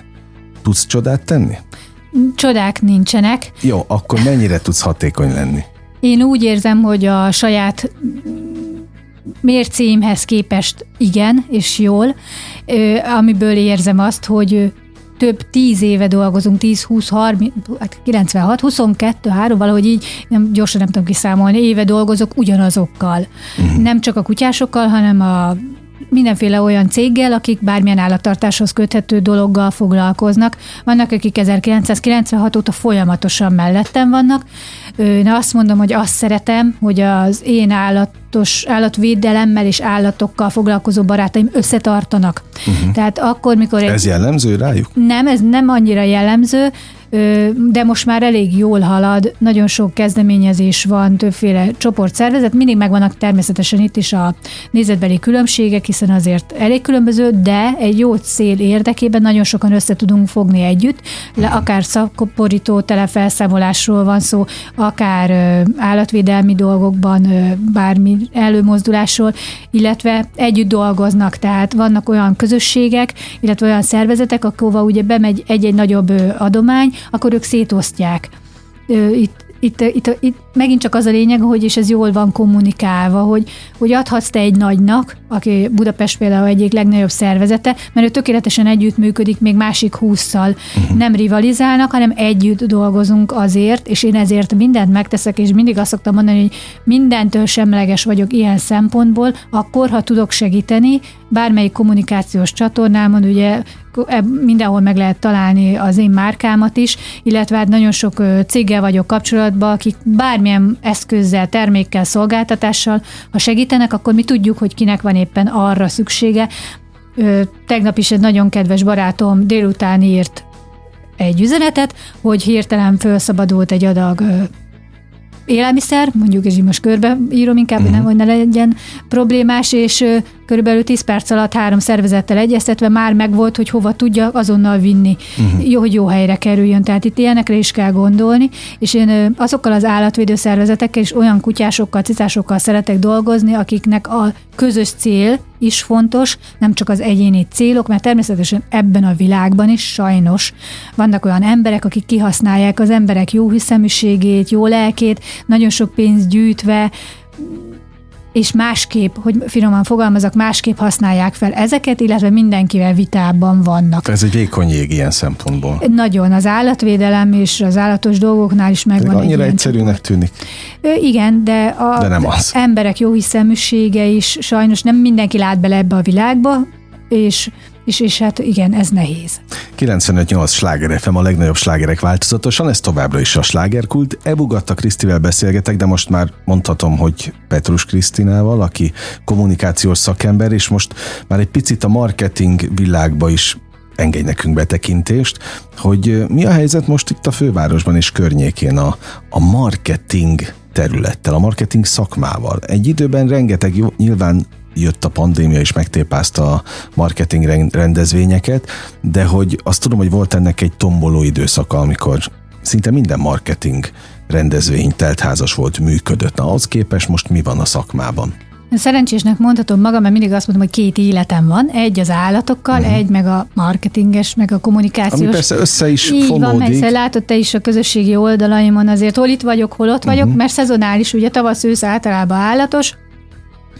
tudsz csodát tenni? Csodák nincsenek. Jó, akkor mennyire tudsz hatékony lenni? Én úgy érzem, hogy a saját mércéimhez képest igen, és jól, amiből érzem azt, hogy több tíz éve dolgozunk, 10, 20, 30, 96, 22, 3, valahogy így, nem, gyorsan nem tudom kiszámolni, éve dolgozok ugyanazokkal. Uh-huh. Nem csak a kutyásokkal, hanem a mindenféle olyan céggel, akik bármilyen állattartáshoz köthető dologgal foglalkoznak. Vannak, akik 1996 óta folyamatosan mellettem vannak. Én azt mondom, hogy azt szeretem, hogy az én állatos, állatvédelemmel és állatokkal foglalkozó barátaim összetartanak. Uh-huh. Tehát akkor, mikor... Egy... Ez jellemző rájuk? Nem, ez nem annyira jellemző de most már elég jól halad, nagyon sok kezdeményezés van, többféle csoportszervezet, mindig megvannak természetesen itt is a nézetbeli különbségek, hiszen azért elég különböző, de egy jó cél érdekében nagyon sokan össze tudunk fogni együtt, akár szakoporító telefelszámolásról van szó, akár állatvédelmi dolgokban bármi előmozdulásról, illetve együtt dolgoznak, tehát vannak olyan közösségek, illetve olyan szervezetek, ahova ugye bemegy egy-egy nagyobb adomány, akkor ők szétosztják. Itt itt, itt, itt megint csak az a lényeg, hogy és ez jól van kommunikálva, hogy, hogy adhatsz te egy nagynak, aki Budapest például egyik legnagyobb szervezete, mert ő tökéletesen együttműködik még másik húszszal. Uh-huh. Nem rivalizálnak, hanem együtt dolgozunk azért, és én ezért mindent megteszek, és mindig azt szoktam mondani, hogy mindentől semleges vagyok ilyen szempontból, akkor, ha tudok segíteni, bármelyik kommunikációs csatornámon, ugye mindenhol meg lehet találni az én márkámat is, illetve hát nagyon sok céggel vagyok kapcsolatban, akik bármilyen eszközzel, termékkel, szolgáltatással, ha segítenek, akkor mi tudjuk, hogy kinek van éppen arra szüksége. Tegnap is egy nagyon kedves barátom délután írt egy üzenetet, hogy hirtelen felszabadult egy adag élelmiszer, mondjuk, és így most körbe írom inkább, uh-huh. nem, hogy ne legyen problémás, és körülbelül 10 perc alatt három szervezettel egyeztetve már megvolt, hogy hova tudja azonnal vinni, uh-huh. jó, hogy jó helyre kerüljön. Tehát itt ilyenekre is kell gondolni, és én azokkal az állatvédő szervezetekkel és olyan kutyásokkal, cicásokkal szeretek dolgozni, akiknek a közös cél is fontos, nem csak az egyéni célok, mert természetesen ebben a világban is sajnos vannak olyan emberek, akik kihasználják az emberek jó hiszeműségét, jó lelkét, nagyon sok pénzt gyűjtve, és másképp, hogy finoman fogalmazok, másképp használják fel ezeket, illetve mindenkivel vitában vannak. Ez egy vékony jég ilyen szempontból. Nagyon, az állatvédelem és az állatos dolgoknál is megvan annyira egy egyszerűnek tűnik. Igen, de a de nem az. emberek jó hiszeműsége is sajnos nem mindenki lát bele ebbe a világba, és és, és hát igen, ez nehéz. 95-8 sláger FM a legnagyobb slágerek változatosan, ez továbbra is a slágerkult. Ebugatta Krisztivel beszélgetek, de most már mondhatom, hogy Petrus Krisztinával, aki kommunikációs szakember, és most már egy picit a marketing világba is engedj nekünk betekintést, hogy mi a helyzet most itt a fővárosban és környékén a, a marketing területtel, a marketing szakmával. Egy időben rengeteg nyilván jött a pandémia és megtépázta a marketing rendezvényeket, de hogy azt tudom, hogy volt ennek egy tomboló időszaka, amikor szinte minden marketing rendezvény teltházas volt, működött. Na, az képes most mi van a szakmában? Szerencsésnek mondhatom magam, mert mindig azt mondom, hogy két életem van. Egy az állatokkal, uh-huh. egy meg a marketinges, meg a kommunikációs. Ami persze össze is Így fonódik. van, mert látod te is a közösségi oldalaimon azért, hol itt vagyok, hol ott vagyok, uh-huh. mert szezonális, ugye tavasz ősz általában állatos,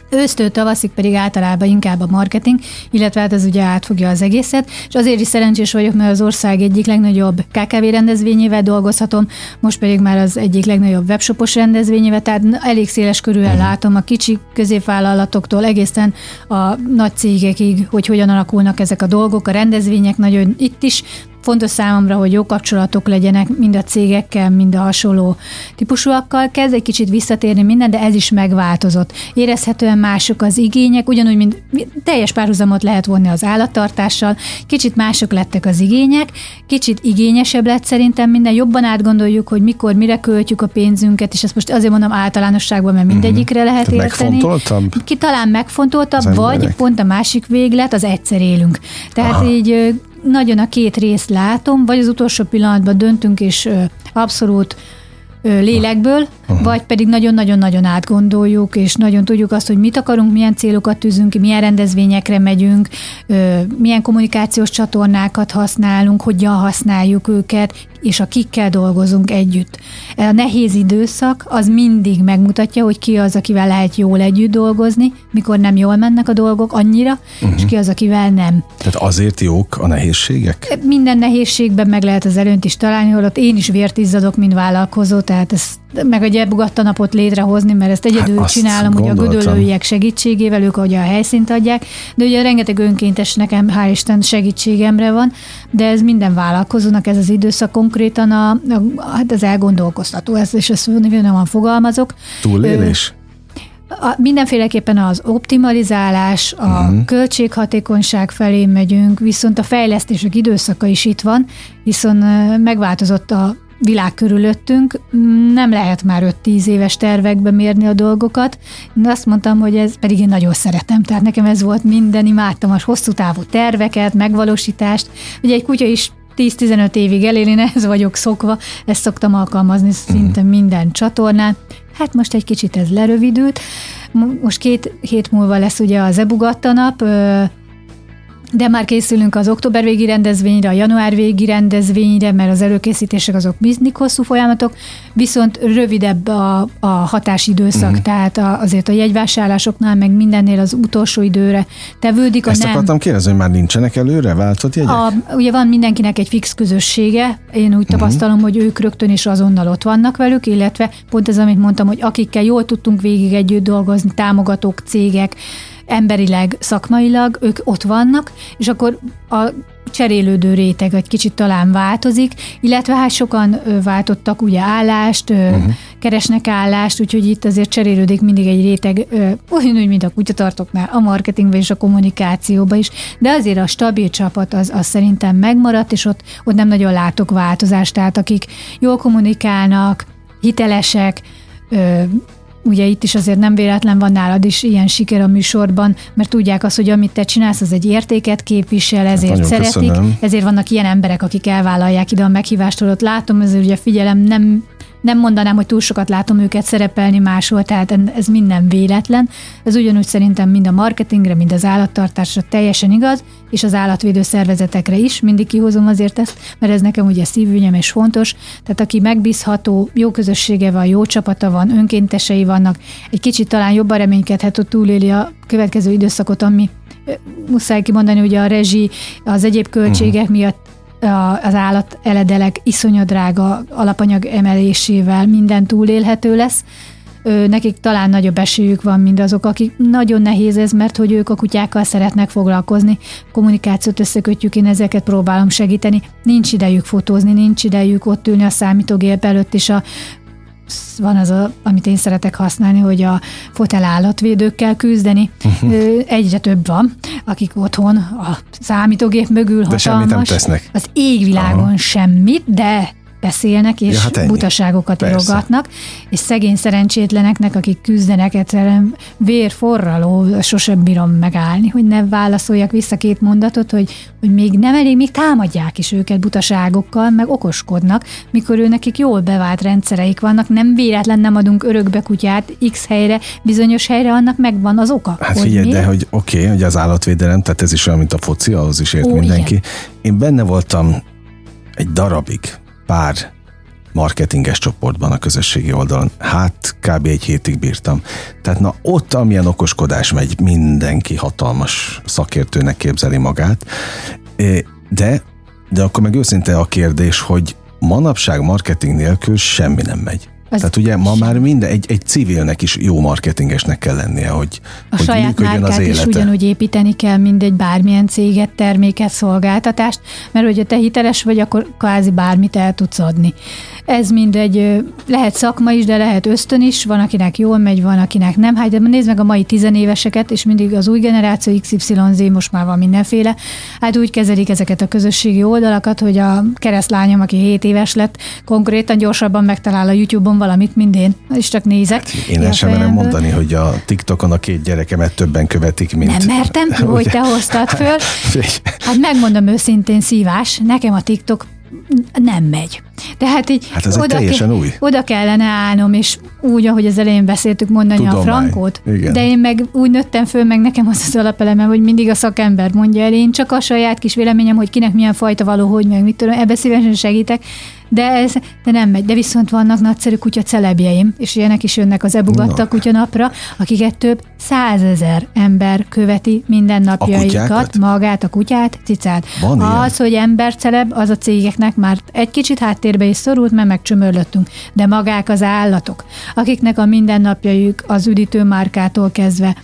Ősztől tavaszig pedig általában inkább a marketing, illetve hát ez ugye átfogja az egészet, és azért is szerencsés vagyok, mert az ország egyik legnagyobb KKV rendezvényével dolgozhatom, most pedig már az egyik legnagyobb webshopos rendezvényével, tehát elég széles körülön uh-huh. látom a kicsi középvállalatoktól egészen a nagy cégekig, hogy hogyan alakulnak ezek a dolgok, a rendezvények nagyon itt is fontos számomra, hogy jó kapcsolatok legyenek mind a cégekkel, mind a hasonló típusúakkal. Kezd egy kicsit visszatérni minden, de ez is megváltozott. Érezhetően mások az igények, ugyanúgy, mint teljes párhuzamot lehet vonni az állattartással, kicsit mások lettek az igények, kicsit igényesebb lett szerintem minden, jobban átgondoljuk, hogy mikor, mire költjük a pénzünket, és ezt most azért mondom általánosságban, mert mindegyikre mhm. lehet Tehát érteni. Megfontoltabb? Ki talán megfontoltabb, vagy pont a másik véglet, az egyszer élünk. Tehát Aha. így nagyon a két részt látom, vagy az utolsó pillanatban döntünk, és abszolút lélekből, uh-huh. vagy pedig nagyon-nagyon-nagyon átgondoljuk, és nagyon tudjuk azt, hogy mit akarunk, milyen célokat tűzünk ki, milyen rendezvényekre megyünk, milyen kommunikációs csatornákat használunk, hogyan használjuk őket, és a kikkel dolgozunk együtt. A nehéz időszak az mindig megmutatja, hogy ki az, akivel lehet jól együtt dolgozni, mikor nem jól mennek a dolgok annyira, uh-huh. és ki az, akivel nem. Tehát azért jók a nehézségek? Minden nehézségben meg lehet az előnt is találni, holott én is vért izzadok, mint vállalkozó, tehát ezt meg a gyerbugatta napot létrehozni, mert ezt egyedül hát csinálom, ugye a gödöllőiek segítségével, ők ugye a helyszínt adják, de ugye rengeteg önkéntes nekem, hál' Isten segítségemre van, de ez minden vállalkozónak ez az időszak konkrétan a, a, hát az elgondolkoztató, ez, és ezt nem fogalmazok. Túlélés? A, mindenféleképpen az optimalizálás, a uh-huh. költséghatékonyság felé megyünk, viszont a fejlesztések időszaka is itt van, hiszen megváltozott a világ körülöttünk, nem lehet már 5-10 éves tervekbe mérni a dolgokat. De azt mondtam, hogy ez pedig én nagyon szeretem, tehát nekem ez volt minden, imádtam a hosszú távú terveket, megvalósítást. Ugye egy kutya is 10-15 évig elél, én ehhez vagyok szokva, ezt szoktam alkalmazni szinte mhm. minden csatornán. Hát most egy kicsit ez lerövidült. Most két hét múlva lesz ugye az Ebugatta nap, de már készülünk az október végi rendezvényre, a január végi rendezvényre, mert az előkészítések azok mindig hosszú folyamatok, viszont rövidebb a, a hatásidőszak, uh-huh. tehát a, azért a jegyvásárlásoknál, meg mindennél az utolsó időre tevődik. Ezt a nem, akartam kérdezni, hogy már nincsenek előre váltott jegyek? A, ugye van mindenkinek egy fix közössége, én úgy uh-huh. tapasztalom, hogy ők rögtön is azonnal ott vannak velük, illetve pont ez, amit mondtam, hogy akikkel jól tudtunk végig együtt dolgozni, támogatók, cégek, emberileg, szakmailag, ők ott vannak, és akkor a cserélődő réteg egy kicsit talán változik, illetve hát sokan váltottak ugye állást, uh-huh. keresnek állást, úgyhogy itt azért cserélődik mindig egy réteg, olyan úgy, mint a kutyatartoknál, a marketingben és a kommunikációban is, de azért a stabil csapat az, az szerintem megmaradt, és ott, ott nem nagyon látok változást, tehát akik jól kommunikálnak, hitelesek, ugye itt is azért nem véletlen van nálad is ilyen siker a műsorban, mert tudják azt, hogy amit te csinálsz, az egy értéket képvisel, ezért hát szeretik, köszönöm. ezért vannak ilyen emberek, akik elvállalják ide a meghívást, ott látom, ezért ugye figyelem, nem nem mondanám, hogy túl sokat látom őket szerepelni máshol, tehát ez minden véletlen. Ez ugyanúgy szerintem mind a marketingre, mind az állattartásra teljesen igaz, és az állatvédő szervezetekre is. Mindig kihozom azért ezt, mert ez nekem ugye szívügyem és fontos. Tehát aki megbízható, jó közössége van, jó csapata van, önkéntesei vannak, egy kicsit talán jobban reménykedhet, hogy túléli a következő időszakot, ami muszáj kimondani, ugye a rezsi, az egyéb költségek uh-huh. miatt az állat eledelek iszonyadrága alapanyag emelésével minden túlélhető lesz. Nekik talán nagyobb esélyük van, mint azok, akik nagyon nehéz ez, mert hogy ők a kutyákkal szeretnek foglalkozni. Kommunikációt összekötjük, én ezeket próbálom segíteni. Nincs idejük fotózni, nincs idejük ott ülni a számítógép előtt, és a van az, a, amit én szeretek használni, hogy a fotel állatvédőkkel küzdeni. *laughs* Egyre több van, akik otthon a számítógép mögül de hatalmas. semmit nem tesznek. Az égvilágon Aha. semmit, de beszélnek, és ja, hát butaságokat Persze. írogatnak, és szegény szerencsétleneknek, akik küzdenek, egyszerűen vérforraló, sosem bírom megállni, hogy ne válaszoljak vissza két mondatot, hogy, hogy még nem elég, még támadják is őket butaságokkal, meg okoskodnak, mikor ő nekik jól bevált rendszereik vannak, nem véletlen nem adunk örökbe kutyát X helyre, bizonyos helyre, annak megvan az oka. Hát figyelj, de hogy oké, okay, hogy az állatvédelem, tehát ez is olyan, mint a foci, ahhoz is ért Ó, mindenki. Igen. Én benne voltam egy darabig, pár marketinges csoportban a közösségi oldalon. Hát kb. egy hétig bírtam. Tehát na ott, amilyen okoskodás megy, mindenki hatalmas szakértőnek képzeli magát. De, de akkor meg őszinte a kérdés, hogy manapság marketing nélkül semmi nem megy. Az Tehát ugye ma már minden, egy, egy civilnek is jó marketingesnek kell lennie, hogy, a hogy saját márkát az élete. is ugyanúgy építeni kell, mint egy bármilyen céget, terméket, szolgáltatást, mert hogyha te hiteles vagy, akkor kvázi bármit el tudsz adni. Ez mindegy, lehet szakma is, de lehet ösztön is, van akinek jól megy, van akinek nem. Hát de nézd meg a mai tizenéveseket, és mindig az új generáció XYZ, most már van mindenféle, hát úgy kezelik ezeket a közösségi oldalakat, hogy a keresztlányom, aki 7 éves lett, konkrétan gyorsabban megtalál a YouTube-on valamit, mint én, és csak nézek. Hát én el sem merem mondani, hogy a TikTokon a két gyerekemet többen követik, mint... Nem mertem, *laughs* hogy te hoztad föl. *laughs* Hát megmondom őszintén, szívás, nekem a TikTok nem megy. Tehát így hát ez oda, teljesen új. oda kellene állnom, és úgy, ahogy az elején beszéltük, mondani Tudomány. a frankót. Igen. De én meg úgy nőttem föl, meg nekem az az alapelemem, hogy mindig a szakember mondja el, én csak a saját kis véleményem, hogy kinek milyen fajta való, hogy meg mit tudom, ebbe szívesen segítek, de, ez, de nem megy. De viszont vannak nagyszerű kutya celebjeim, és ilyenek is jönnek az ebugatta kutya napra, akiket több százezer ember követi minden napjaikat, magát, a kutyát, cicát. Van az, ilyen? hogy ember celeb, az a cégeknek már egy kicsit háttérbe is szorult, mert megcsömörlöttünk. De magák az állatok, akiknek a mindennapjaik az üdítőmárkától kezdve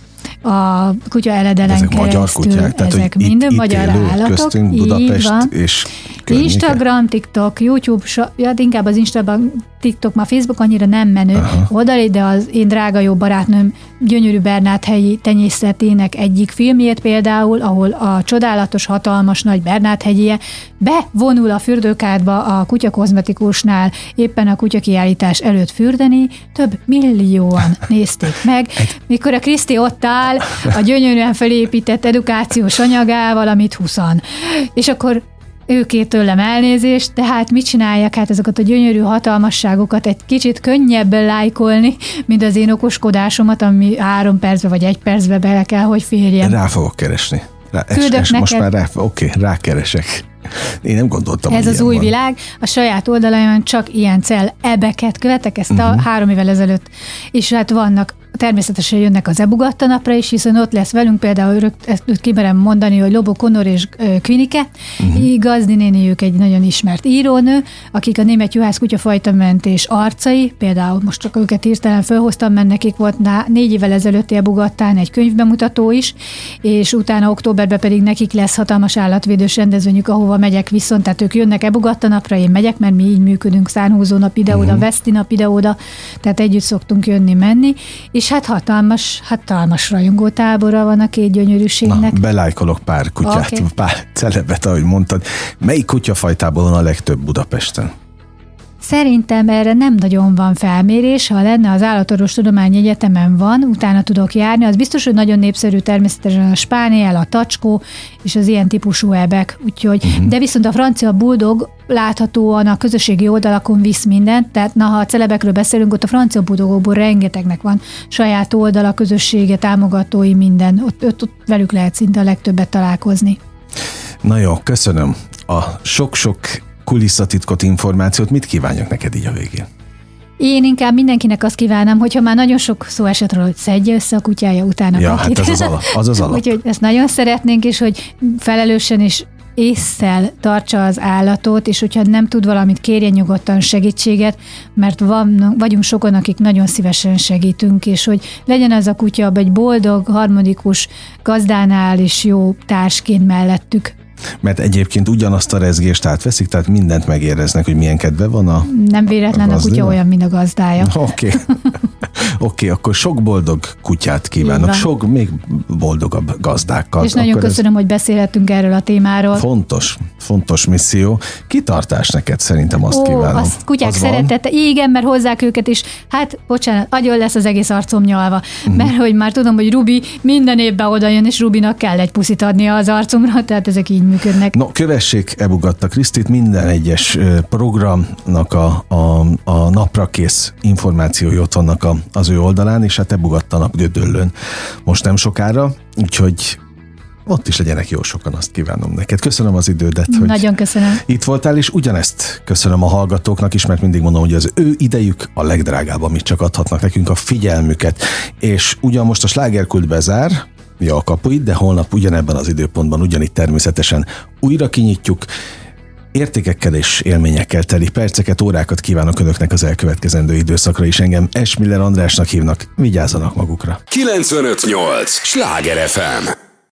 a kutya eledelen ezek keresztül. Magyar kutyák, tehát ezek mind magyar állatok. Köztünk Budapest van. és környéke. Instagram, TikTok, YouTube, so, ja, inkább az Instagram, TikTok, már Facebook annyira nem menő Aha. oldal, de az én drága jó barátnőm gyönyörű Bernát helyi tenyészetének egyik filmjét például, ahol a csodálatos, hatalmas nagy Bernát hegyie bevonul a fürdőkádba a kutyakozmetikusnál éppen a kutyakiállítás előtt fürdeni, több millióan nézték meg, mikor a Kriszti ott áll a gyönyörűen felépített edukációs anyagával, amit huszan. És akkor ő két tőlem elnézést, tehát mit csináljak? Hát ezeket a gyönyörű hatalmasságokat egy kicsit könnyebben lájkolni, mint az én okoskodásomat, ami három percbe vagy egy percbe bele kell, hogy férjen. Rá fogok keresni. Rá, es, es, most már rá, oké, okay, rákeresek. Én nem gondoltam, Ez az új van. világ. A saját oldalaimon csak ilyen cel ebeket követek, ezt uh-huh. a mhm. három évvel ezelőtt. És hát vannak természetesen jönnek az Ebugatta napra is, hiszen ott lesz velünk például, rögt, ezt kimerem mondani, hogy Lobo Conor és Quinike, uh-huh. Gazdi néniük egy nagyon ismert írónő, akik a német juhász kutyafajta mentés arcai, például most csak őket hirtelen felhoztam, mert nekik volt négy évvel ezelőtti Ebugattán egy könyvbemutató is, és utána októberben pedig nekik lesz hatalmas állatvédős rendezvényük, ahova megyek viszont, tehát ők jönnek Ebugatta napra, én megyek, mert mi így működünk, szánhúzó nap ide-oda, uh-huh. Veszti nap ide-oda, tehát együtt szoktunk jönni-menni, és hát hatalmas, hatalmas rajongó tábora van a két gyönyörűségnek. Na, belájkolok pár kutyát, okay. pár celebet, ahogy mondtad. Melyik kutyafajtából van a legtöbb Budapesten? Szerintem erre nem nagyon van felmérés, ha lenne az Állatorvos Tudományi Egyetemen van, utána tudok járni, az biztos, hogy nagyon népszerű természetesen a spániel, a tacskó és az ilyen típusú ebek, úgyhogy, uh-huh. de viszont a francia buldog láthatóan a közösségi oldalakon visz mindent, tehát na, ha a celebekről beszélünk, ott a francia buldogokból rengetegnek van saját oldala, közössége, támogatói, minden, ott, ott, ott velük lehet szinte a legtöbbet találkozni. Na jó, köszönöm. A sok-sok kulisszatitkot, információt, mit kívánjak neked így a végén? Én inkább mindenkinek azt kívánom, hogyha már nagyon sok szó esett róla, hogy szedje össze a kutyája utána. Ja, hát ez az alap. Az az *laughs* alap. Úgyhogy ezt nagyon szeretnénk, és hogy felelősen és észszel tartsa az állatot, és hogyha nem tud valamit, kérjen nyugodtan segítséget, mert van, vagyunk sokan, akik nagyon szívesen segítünk, és hogy legyen az a kutya egy boldog, harmonikus gazdánál és jó társként mellettük. Mert egyébként ugyanazt a rezgést átveszik, tehát mindent megéreznek, hogy milyen kedve van a Nem véletlen a, a kutya olyan, mint a gazdája. *laughs* Oké. Okay. *laughs* Oké, okay, akkor sok boldog kutyát kívánok, sok még boldogabb gazdákkal. És nagyon akkor köszönöm, ez... hogy beszélhettünk erről a témáról. Fontos, fontos misszió. Kitartás neked szerintem azt Ó, kívánom. Azt kutyák az szeretete, van? igen, mert hozzák őket is. Hát, bocsánat, agyon lesz az egész arcom nyalva, uh-huh. mert hogy már tudom, hogy Rubi minden évben oda jön, és Rubinak kell egy puszit adnia az arcomra, tehát ezek így működnek. No, kövessék Ebugatta Krisztit, minden egyes programnak a, a, a napra kész információi ott vannak a, az ő oldalán, és hát Ebugatta nap Gödöllön most nem sokára, úgyhogy ott is legyenek jó sokan, azt kívánom neked. Köszönöm az idődet, hogy Nagyon köszönöm. itt voltál, és ugyanezt köszönöm a hallgatóknak is, mert mindig mondom, hogy az ő idejük a legdrágább, amit csak adhatnak nekünk a figyelmüket. És ugyan most a slágerkult bezár, ja, a kapuit, de holnap ugyanebben az időpontban, ugyanitt természetesen újra kinyitjuk. Értékekkel és élményekkel teli perceket, órákat kívánok Önöknek az elkövetkezendő időszakra is. Engem Esmiller Andrásnak hívnak, vigyázzanak magukra. 958! Sláger FM!